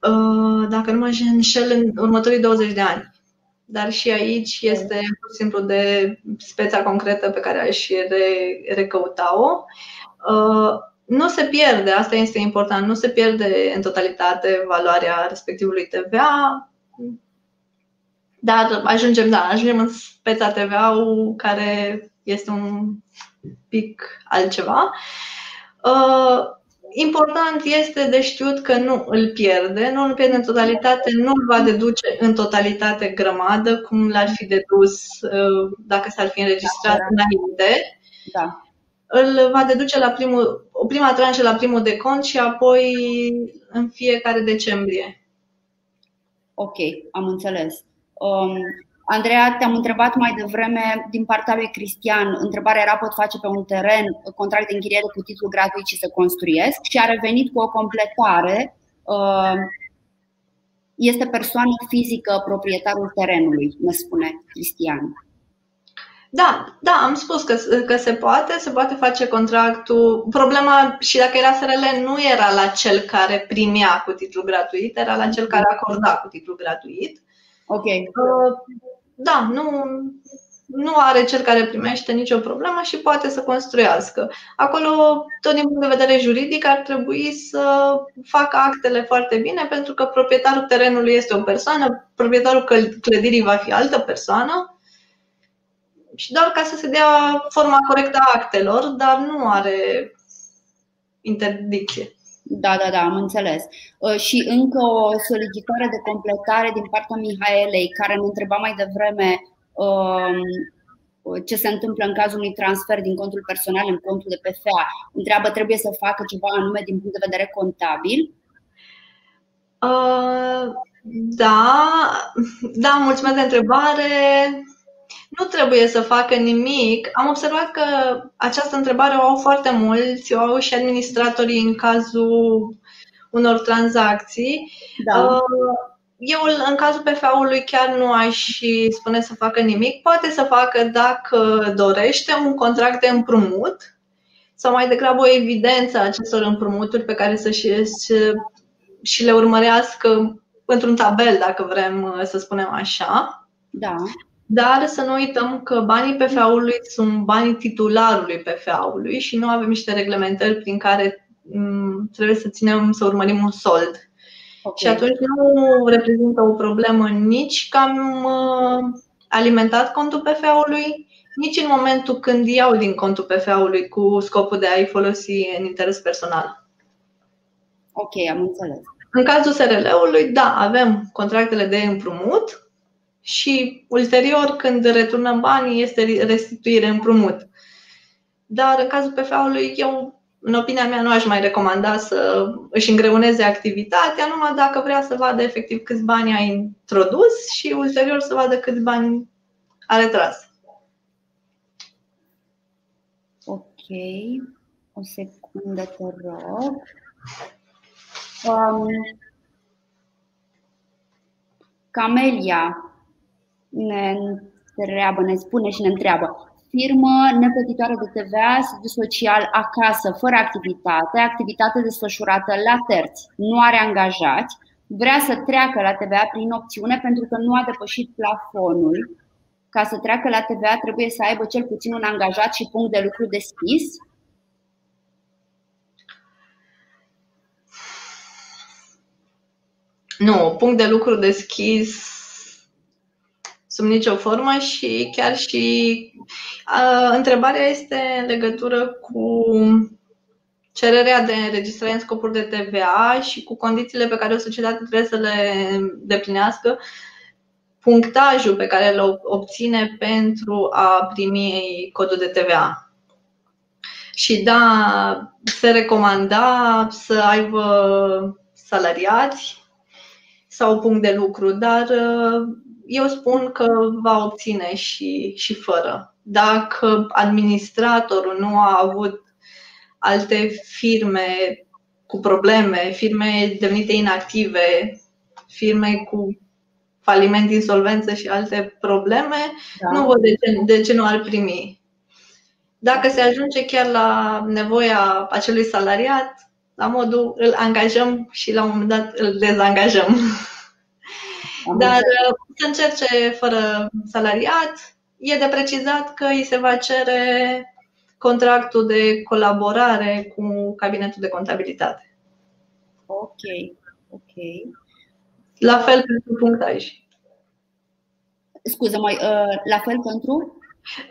uh, dacă nu mă înșel, în următorii 20 de ani. Dar și aici este pur și simplu de speța concretă pe care aș re- recăuta-o. Uh, nu se pierde, asta este important, nu se pierde în totalitate valoarea respectivului TVA, dar ajungem, da, ajungem în speța TVA-ul care este un pic altceva. Uh, important este de știut că nu îl pierde, nu îl pierde în totalitate, nu îl va deduce în totalitate grămadă, cum l-ar fi dedus uh, dacă s-ar fi înregistrat da, înainte. Da. Îl va deduce la primul, o prima tranșă la primul de cont și apoi în fiecare decembrie. Ok, am înțeles. Um, Andreea, te-am întrebat mai devreme din partea lui Cristian. Întrebarea era pot face pe un teren contract de închiriere cu titlu gratuit și să construiesc și a revenit cu o completare. Um, este persoană fizică proprietarul terenului, ne spune Cristian. Da, da, am spus că, că se poate, se poate face contractul. Problema, și dacă era SRL, nu era la cel care primea cu titlu gratuit, era la cel care acorda cu titlu gratuit. Ok. Uh, da, nu, nu are cel care primește nicio problemă și poate să construiască. Acolo, tot din punct de vedere juridic, ar trebui să facă actele foarte bine, pentru că proprietarul terenului este o persoană, proprietarul clădirii va fi altă persoană și doar ca să se dea forma corectă a actelor, dar nu are interdicție. Da, da, da, am înțeles. Uh, și încă o solicitare de completare din partea Mihaelei, care ne întreba mai devreme um, ce se întâmplă în cazul unui transfer din contul personal în contul de PFA. Întreabă, trebuie să facă ceva anume din punct de vedere contabil? Uh, da, da, mulțumesc de întrebare nu trebuie să facă nimic. Am observat că această întrebare o au foarte mulți, o au și administratorii în cazul unor tranzacții. Da. Uh, eu, în cazul PFA-ului, chiar nu aș spune să facă nimic. Poate să facă dacă dorește un contract de împrumut sau mai degrabă o evidență a acestor împrumuturi pe care să și, și le urmărească într-un tabel, dacă vrem să spunem așa. Da. Dar să nu uităm că banii PFA-ului sunt banii titularului PFA-ului și nu avem niște reglementări prin care mm, trebuie să ținem, să urmărim un sold. Okay. Și atunci nu reprezintă o problemă nici că am uh, alimentat contul PFA-ului, nici în momentul când iau din contul PFA-ului cu scopul de a-i folosi în interes personal. Ok, am înțeles. În cazul SRL-ului, da, avem contractele de împrumut, și ulterior, când returnăm banii, este restituire împrumut. Dar în cazul PFA-ului, eu, în opinia mea, nu aș mai recomanda să își îngreuneze activitatea, numai dacă vrea să vadă efectiv câți bani a introdus și ulterior să vadă câți bani a retras. Ok. O secundă, te rog. Um, Camelia, ne întreabă, ne spune și ne întreabă firmă neplătitoare de TVA, sediu social acasă, fără activitate, activitate desfășurată la terți, nu are angajați, vrea să treacă la TVA prin opțiune pentru că nu a depășit plafonul. Ca să treacă la TVA trebuie să aibă cel puțin un angajat și punct de lucru deschis. Nu, punct de lucru deschis sub nicio formă și chiar și uh, întrebarea este în legătură cu cererea de înregistrare în scopuri de TVA și cu condițiile pe care o societate trebuie să le deplinească, punctajul pe care îl obține pentru a primi codul de TVA. Și da, se recomanda să aibă salariați sau punct de lucru, dar eu spun că va obține și, și fără. Dacă administratorul nu a avut alte firme cu probleme, firme devenite inactive, firme cu faliment, insolvență și alte probleme, da. nu văd de ce, de ce nu ar primi. Dacă se ajunge chiar la nevoia acelui salariat, la modul îl angajăm și la un moment dat îl dezangajăm. Dar să încerce fără salariat, e de precizat că îi se va cere contractul de colaborare cu cabinetul de contabilitate. Ok, ok. La fel pentru punctaj. Scuză, mai uh, la fel pentru?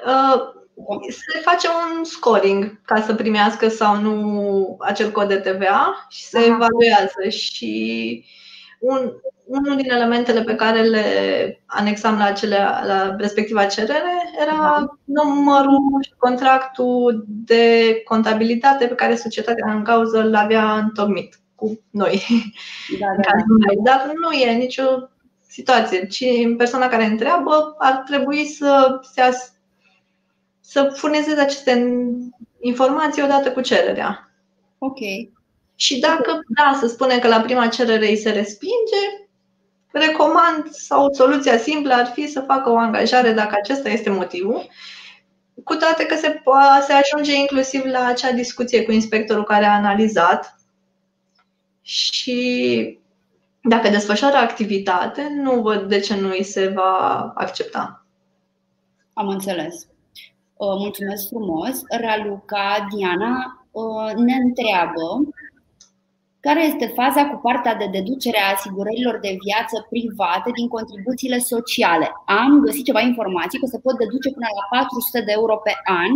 Uh, se face un scoring ca să primească sau nu acel cod de TVA și se Aha. evaluează și un, unul din elementele pe care le anexam la, acele, la respectiva cerere era numărul și contractul de contabilitate pe care societatea în cauză l avea întocmit cu noi. Da, da, da. Dar nu e nicio situație, ci persoana care întreabă ar trebui să se as- să furnizeze aceste informații odată cu cererea. Ok. Și dacă, da, să spunem că la prima cerere îi se respinge, recomand sau soluția simplă ar fi să facă o angajare dacă acesta este motivul, cu toate că se, se ajunge inclusiv la acea discuție cu inspectorul care a analizat și dacă desfășoară activitate, nu văd de ce nu îi se va accepta. Am înțeles. Uh, mulțumesc frumos. Raluca Diana uh, ne întreabă care este faza cu partea de deducere a asigurărilor de viață private din contribuțiile sociale? Am găsit ceva informații că se pot deduce până la 400 de euro pe an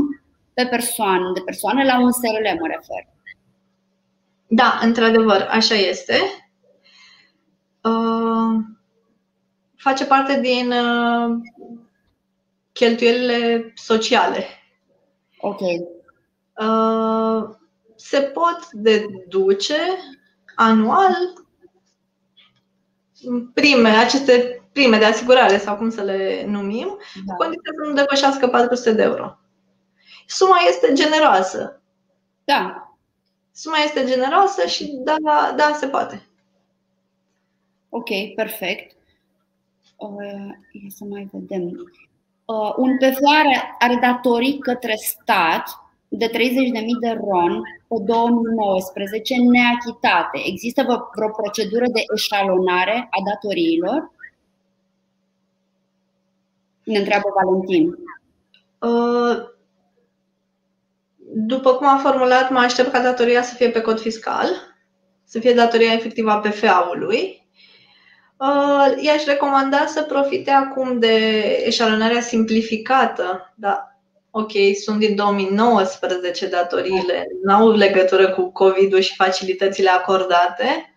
pe persoană, de persoană la un SRL mă refer. Da, într-adevăr, așa este. Uh, face parte din uh, cheltuielile sociale. Ok. Uh, se pot deduce anual prime, aceste prime de asigurare sau cum să le numim, da. cu condiția să nu depășească 400 de euro. Suma este generoasă. Da. Suma este generoasă și da, da, se poate. Ok, perfect. Uh, să mai vedem. Uh, un PFA are, are datorii către stat de 30.000 de RON pe 2019 neachitate. Există vreo procedură de eșalonare a datoriilor? Ne întreabă Valentin. Uh, după cum am formulat, mă aștept ca datoria să fie pe cod fiscal, să fie datoria efectivă a PFA-ului. Uh, i-aș recomanda să profite acum de eșalonarea simplificată, da, ok, sunt din 2019 datoriile, nu au legătură cu COVID-ul și facilitățile acordate.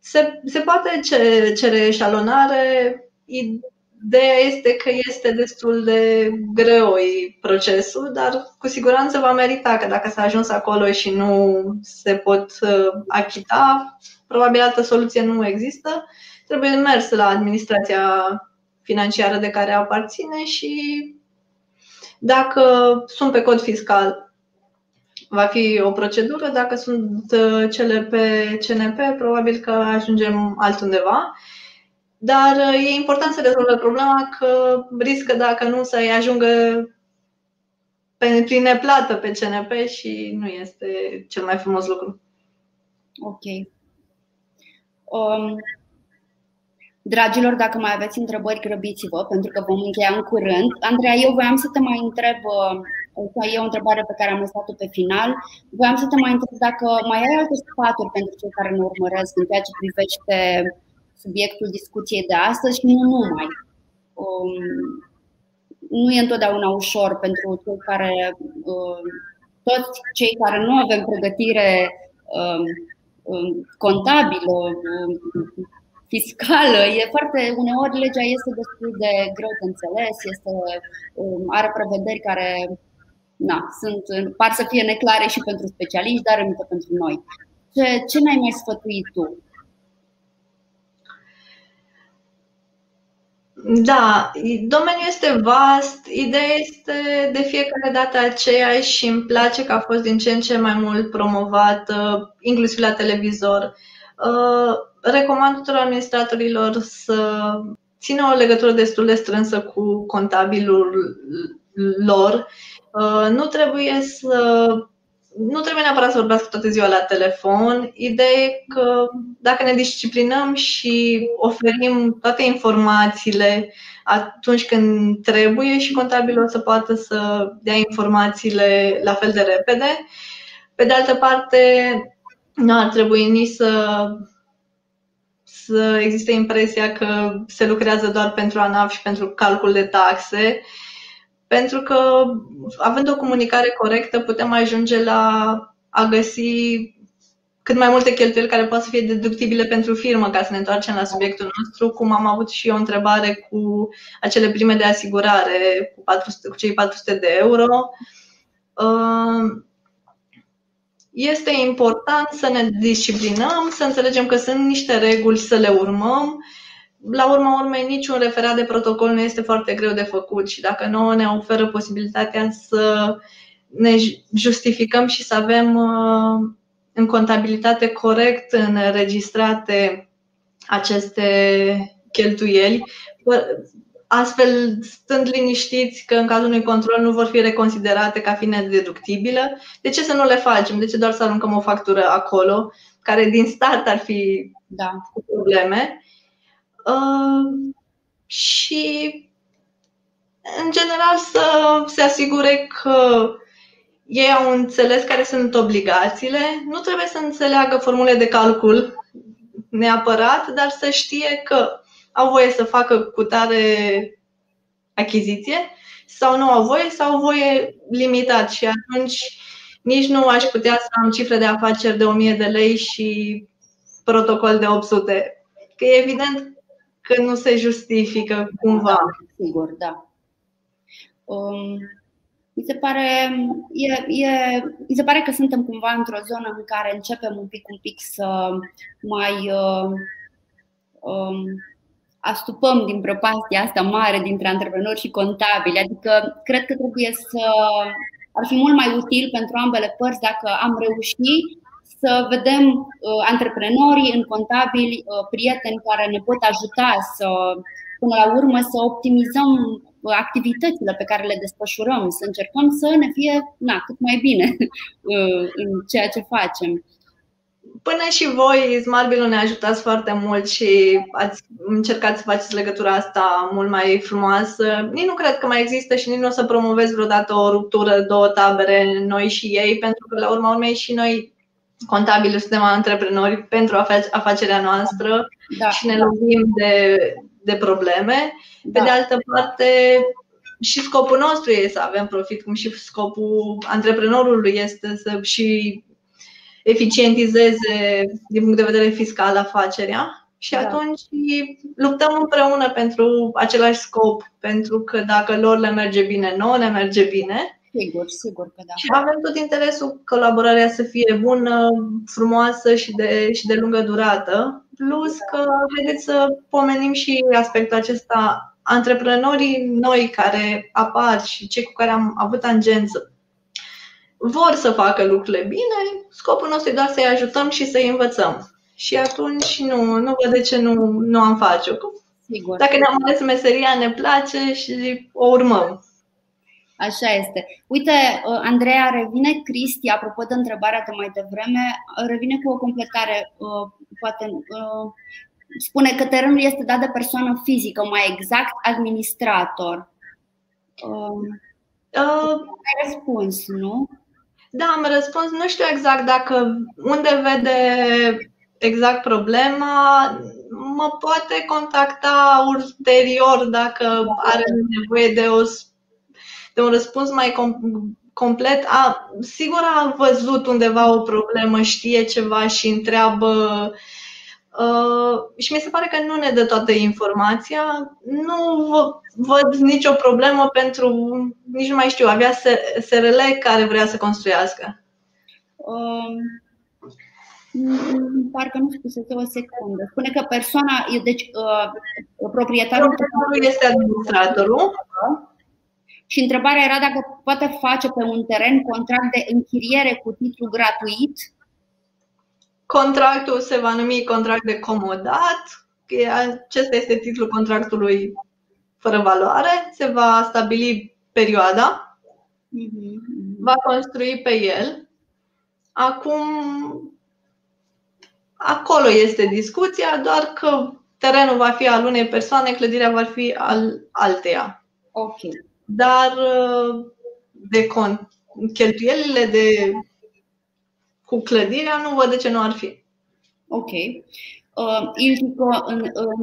Se, se poate cere, cere eșalonare. Ideea este că este destul de greu procesul, dar cu siguranță va merita că dacă s-a ajuns acolo și nu se pot uh, achita, probabil altă soluție nu există. Trebuie mers la administrația financiară de care aparține și dacă sunt pe cod fiscal, va fi o procedură. Dacă sunt uh, cele pe CNP, probabil că ajungem altundeva. Dar uh, e important să rezolvă problema că riscă, dacă nu, să-i ajungă prin neplată pe CNP și nu este cel mai frumos lucru. Ok. Um, Dragilor, dacă mai aveți întrebări, grăbiți-vă, pentru că vom încheia în curând. Andreea, eu voiam să te mai întreb, asta uh, e o întrebare pe care am lăsat-o pe final, voiam să te mai întreb dacă mai ai alte sfaturi pentru cei care ne urmăresc în ceea ce privește subiectul discuției de astăzi și nu numai. Um, nu e întotdeauna ușor pentru cei care, um, toți cei care nu avem pregătire um, um contabilă, um, fiscală. E foarte, uneori legea este destul de greu de înțeles, este, um, are prevederi care na, sunt, par să fie neclare și pentru specialiști, dar încă pentru noi. Ce, ce ne-ai mai sfătuit tu? Da, domeniul este vast, ideea este de fiecare dată aceeași și îmi place că a fost din ce în ce mai mult promovat, inclusiv la televizor. Uh, recomand tuturor administratorilor să țină o legătură destul de strânsă cu contabilul lor. Uh, nu trebuie să nu trebuie neapărat să vorbească toată ziua la telefon. Ideea e că dacă ne disciplinăm și oferim toate informațiile atunci când trebuie și contabilul o să poată să dea informațiile la fel de repede. Pe de altă parte, nu ar trebui nici să, să existe impresia că se lucrează doar pentru ANAF și pentru calcul de taxe, pentru că având o comunicare corectă putem ajunge la a găsi cât mai multe cheltuieli care pot să fie deductibile pentru firmă, ca să ne întoarcem la subiectul nostru, cum am avut și eu o întrebare cu acele prime de asigurare cu, 400, cu cei 400 de euro. Uh, este important să ne disciplinăm, să înțelegem că sunt niște reguli, să le urmăm. La urma urmei, niciun referat de protocol nu este foarte greu de făcut și dacă nouă ne oferă posibilitatea să ne justificăm și să avem uh, în contabilitate corect înregistrate aceste cheltuieli, astfel stând liniștiți că în cazul unui control nu vor fi reconsiderate ca fiind deductibile, de ce să nu le facem? De ce doar să aruncăm o factură acolo, care din start ar fi da. cu probleme? Uh, și, în general, să se asigure că ei au înțeles care sunt obligațiile, nu trebuie să înțeleagă formule de calcul neapărat, dar să știe că au voie să facă cu tare achiziție sau nu au voie sau au voie limitat și atunci nici nu aș putea să am cifre de afaceri de 1000 de lei și protocol de 800. Că e evident că nu se justifică cumva. Da, sigur, da. Um, mi se pare, e, e, mi se pare că suntem cumva într-o zonă în care începem un pic, un pic să mai uh, um, astupăm din prăpastia asta mare dintre antreprenori și contabili. Adică cred că trebuie să ar fi mult mai util pentru ambele părți dacă am reușit să vedem uh, antreprenorii în contabili, uh, prieteni care ne pot ajuta să, până la urmă, să optimizăm activitățile pe care le desfășurăm, să încercăm să ne fie na, cât mai bine uh, în ceea ce facem. Până și voi, Smartbill, ne ajutați foarte mult și ați încercat să faceți legătura asta mult mai frumoasă. Nici nu cred că mai există și nici nu o să promovez vreodată o ruptură, două tabere, noi și ei, pentru că la urma urmei și noi contabili suntem antreprenori pentru afacerea noastră da. și ne lovim de de probleme. Da. Pe de altă parte, și scopul nostru este să avem profit, cum și scopul antreprenorului este să și eficientizeze din punct de vedere fiscal afacerea. Și da. atunci luptăm împreună pentru același scop, pentru că dacă lor le merge bine, nouă ne merge bine. Sigur, sigur că da. Și avem tot interesul colaborarea să fie bună, frumoasă și de, și de lungă durată. Plus că haideți să pomenim și aspectul acesta, antreprenorii noi care apar și cei cu care am avut tangență vor să facă lucrurile bine, scopul nostru e doar să-i ajutăm și să-i învățăm. Și atunci nu, nu văd de ce nu, nu am face-o. Sigur. Dacă ne-am ales meseria, ne place și o urmăm. Așa este. Uite, uh, Andreea, revine Cristi, apropo de întrebarea de mai devreme, uh, revine cu o completare. Uh, poate spune că terenul este dat de persoană fizică, mai exact administrator. Uh, ai răspuns, nu? Da, am răspuns. Nu știu exact dacă unde vede exact problema, mă poate contacta ulterior dacă are nevoie de o de un răspuns mai com- complet. A, sigur a văzut undeva o problemă, știe ceva și întreabă Uh, și mi se pare că nu ne dă toată informația. Nu văd nicio problemă pentru, nici nu mai știu, avea SRL care vrea să construiască. Uh, parcă nu spusese o secundă. Spune că persoana, deci uh, proprietarul. Proprietarul este administratorul. Și întrebarea era dacă poate face pe un teren contract de închiriere cu titlu gratuit. Contractul se va numi contract de comodat. Acesta este titlul contractului fără valoare. Se va stabili perioada. Mm-hmm. Va construi pe el. Acum, acolo este discuția, doar că terenul va fi al unei persoane, clădirea va fi al alteia. Ok. Dar de con- cheltuielile de cu clădirea nu văd de ce nu ar fi. Ok. Uh, Iltico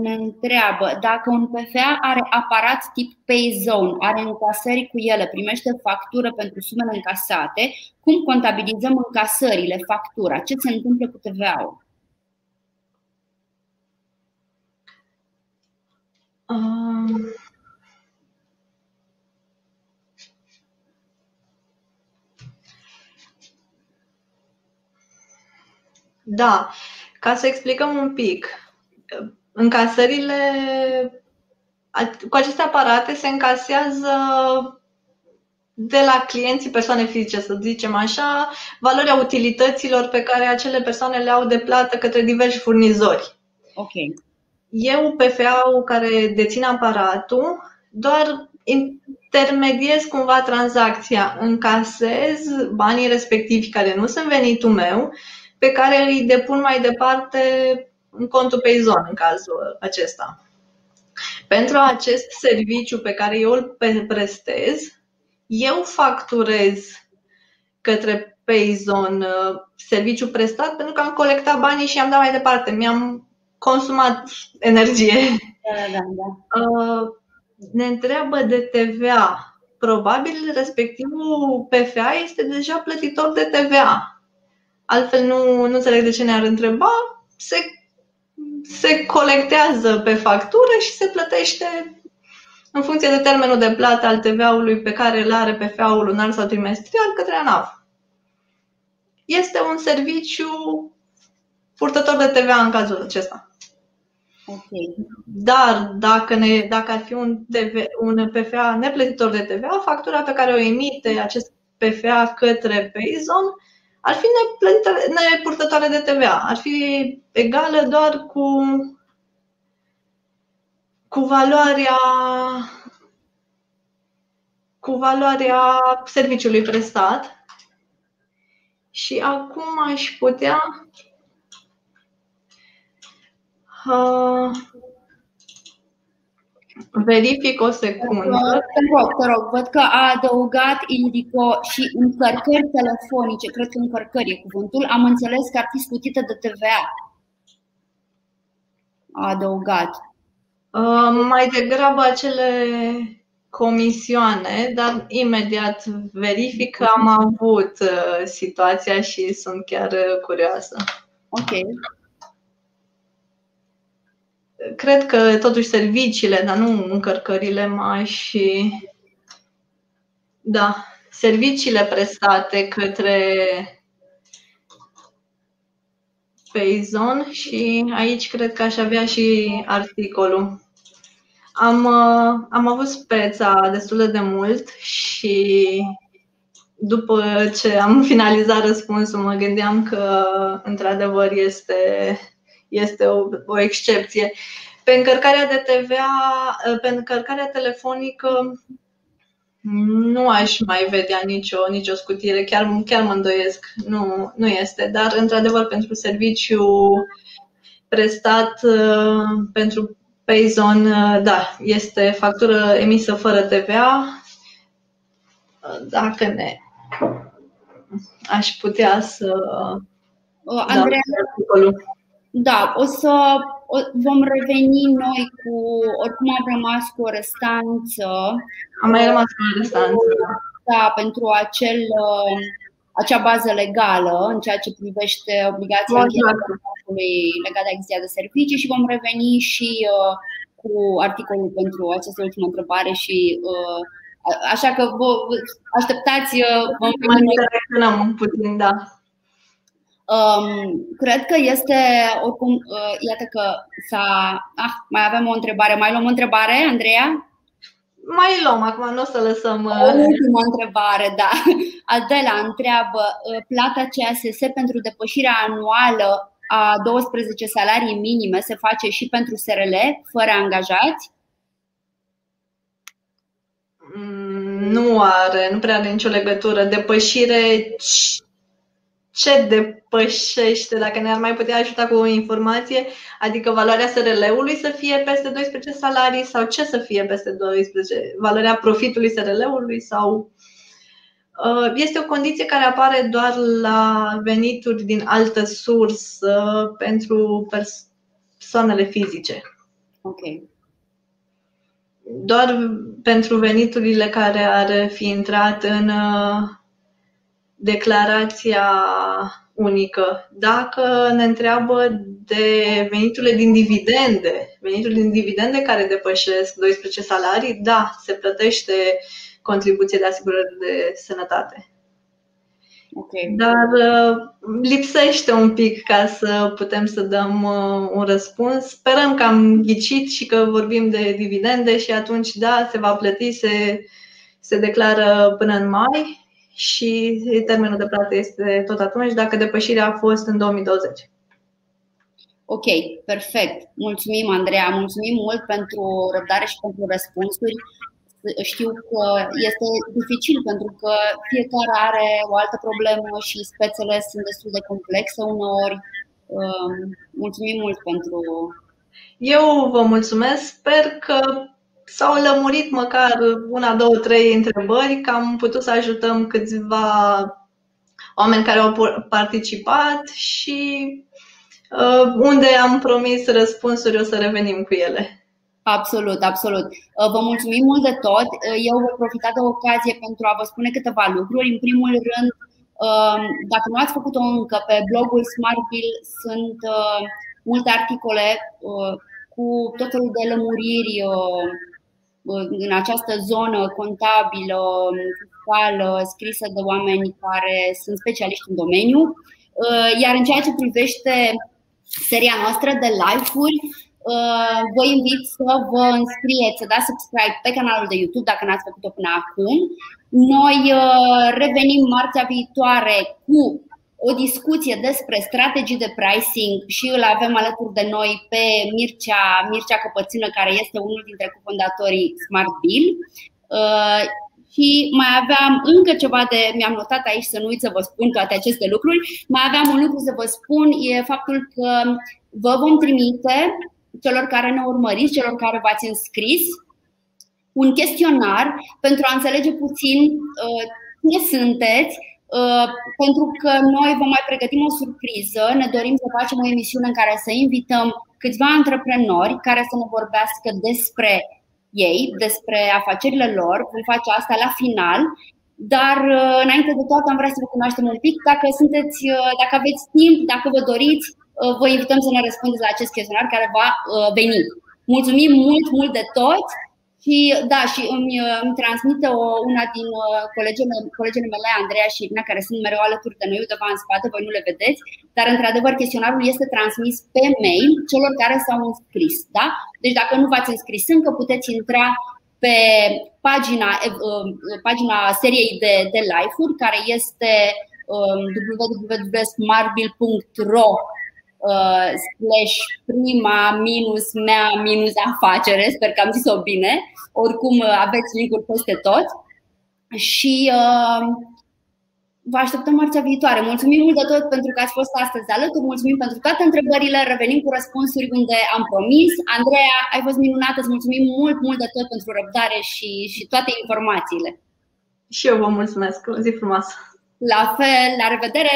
ne întreabă dacă un PFA are aparat tip PayZone, are încasări cu ele, primește factură pentru sumele încasate, cum contabilizăm încasările, factura? Ce se întâmplă cu TVA-ul? Um... Da, ca să explicăm un pic, încasările cu aceste aparate se încasează de la clienții persoane fizice, să zicem așa, valoarea utilităților pe care acele persoane le au de plată către diversi furnizori. Ok. Eu, PFA-ul care dețin aparatul, doar intermediez cumva tranzacția, încasez banii respectivi care nu sunt venitul meu pe care îi depun mai departe în contul Payzone în cazul acesta. Pentru acest serviciu pe care eu îl prestez, eu facturez către Payzone uh, serviciu prestat pentru că am colectat banii și am dat mai departe. Mi-am consumat energie. Da, da, da. Uh, ne întreabă de TVA. Probabil respectivul PFA este deja plătitor de TVA. Altfel nu, nu înțeleg de ce ne-ar întreba. Se, se colectează pe factură și se plătește în funcție de termenul de plată al TVA-ului pe care îl are PFA-ul lunar sau trimestrial către ANAF. Este un serviciu purtător de TVA în cazul acesta. Okay. Dar dacă, ne, dacă ar fi un, TV, un PFA neplătitor de TVA, factura pe care o emite acest PFA către Payzone ar fi nepurtătoare de TVA. Ar fi egală doar cu, cu valoarea cu valoarea serviciului prestat. Și acum aș putea uh, Verific o secundă. Te rog, te rog, văd că a adăugat Indico și încărcări telefonice, cred că încărcări e cuvântul, am înțeles că ar fi scutită de TVA. A adăugat. Uh, mai degrabă acele comisioane, dar imediat verific că am avut uh, situația și sunt chiar uh, curioasă. Ok cred că totuși serviciile, dar nu încărcările mai și da, serviciile prestate către Payzone și aici cred că aș avea și articolul. Am, uh, am avut speța destul de mult și după ce am finalizat răspunsul mă gândeam că într-adevăr este este o, o excepție. Pe încărcarea de TVA, pe încărcarea telefonică, nu aș mai vedea nicio, nicio scutire, chiar, chiar mă îndoiesc, nu, nu este. Dar, într-adevăr, pentru serviciu prestat pentru Payzone, da, este factură emisă fără TVA. Dacă ne aș putea să. Andreea, da, da, o să o, vom reveni noi cu, oricum am rămas cu o restanță. Am mai rămas cu o restanță. Da, pentru acel, uh, acea bază legală în ceea ce privește obligația legat de achiziția de servicii și vom reveni și uh, cu articolul pentru această ultimă întrebare și uh, așa că vă așteptați vom mai puțin, da. Um, cred că este oricum, uh, iată că s-a. Ah, mai avem o întrebare. Mai luăm o întrebare, Andreea? Mai luăm, acum nu o să lăsăm. Uh... O ultimă întrebare, da. Adela întreabă: uh, plata CSS pentru depășirea anuală a 12 salarii minime se face și pentru SRL, fără angajați? Mm, nu are, nu prea are nicio legătură. Depășire ce depășește, dacă ne-ar mai putea ajuta cu o informație, adică valoarea SRL-ului să fie peste 12 salarii sau ce să fie peste 12, valoarea profitului SRL-ului sau uh, este o condiție care apare doar la venituri din altă sursă pentru persoanele fizice. Ok. Doar pentru veniturile care ar fi intrat în uh, declarația unică. Dacă ne întreabă de veniturile din dividende, veniturile din dividende care depășesc 12 salarii, da, se plătește contribuție de asigurări de sănătate. Okay. Dar uh, lipsește un pic ca să putem să dăm uh, un răspuns. Sperăm că am ghicit și că vorbim de dividende și atunci, da, se va plăti, se, se declară până în mai și termenul de plată este tot atunci, dacă depășirea a fost în 2020. Ok, perfect. Mulțumim, Andreea. Mulțumim mult pentru răbdare și pentru răspunsuri. Știu că este dificil pentru că fiecare are o altă problemă și spețele sunt destul de complexe uneori. Um, mulțumim mult pentru. Eu vă mulțumesc. Sper că s-au lămurit măcar una, două, trei întrebări, că am putut să ajutăm câțiva oameni care au participat și uh, unde am promis răspunsuri o să revenim cu ele. Absolut, absolut. Uh, vă mulțumim mult de tot. Uh, eu voi profita de ocazie pentru a vă spune câteva lucruri. În primul rând, uh, dacă nu ați făcut-o încă, pe blogul Smartville sunt multe articole cu tot felul de lămuriri în această zonă contabilă, fiscală, scrisă de oameni care sunt specialiști în domeniu. Iar în ceea ce privește seria noastră de live-uri, Uh, vă invit să vă înscrieți, să dați subscribe pe canalul de YouTube dacă n-ați făcut-o până acum. Noi uh, revenim marțea viitoare cu o discuție despre strategii de pricing și îl avem alături de noi pe Mircea, Mircea Căpățână, care este unul dintre cofondatorii Smart Bill. Uh, și mai aveam încă ceva de, mi-am notat aici să nu uit să vă spun toate aceste lucruri, mai aveam un lucru să vă spun, e faptul că vă vom trimite celor care ne urmăriți, celor care v-ați înscris, un chestionar pentru a înțelege puțin uh, cine sunteți, uh, pentru că noi vom mai pregătim o surpriză. Ne dorim să facem o emisiune în care să invităm câțiva antreprenori care să ne vorbească despre ei, despre afacerile lor. Vom face asta la final. Dar uh, înainte de toate am vrea să vă cunoaștem un pic. Dacă sunteți, dacă aveți timp, dacă vă doriți, Uh, vă invităm să ne răspundeți la acest chestionar care va uh, veni. Mulțumim mult, mult de tot și da, și îmi, uh, îmi transmite o, una din colegele, colegele mele, Andreea și Irina, care sunt mereu alături de noi undeva în spate, voi nu le vedeți, dar într-adevăr chestionarul este transmis pe mail celor care s-au înscris. Da? Deci dacă nu v-ați înscris încă, puteți intra pe pagina, pagina seriei de, de live-uri, care este um, www.smartbill.ro uh, slash prima minus mea minus afacere, sper că am zis-o bine, oricum uh, aveți linkul peste tot și uh, vă așteptăm marțea viitoare. Mulțumim mult de tot pentru că ați fost astăzi alături, mulțumim pentru toate întrebările, revenim cu răspunsuri unde am promis. Andreea, ai fost minunată, îți mulțumim mult, mult de tot pentru răbdare și, și toate informațiile. Și eu vă mulțumesc, o zi frumoasă! La fel, la revedere!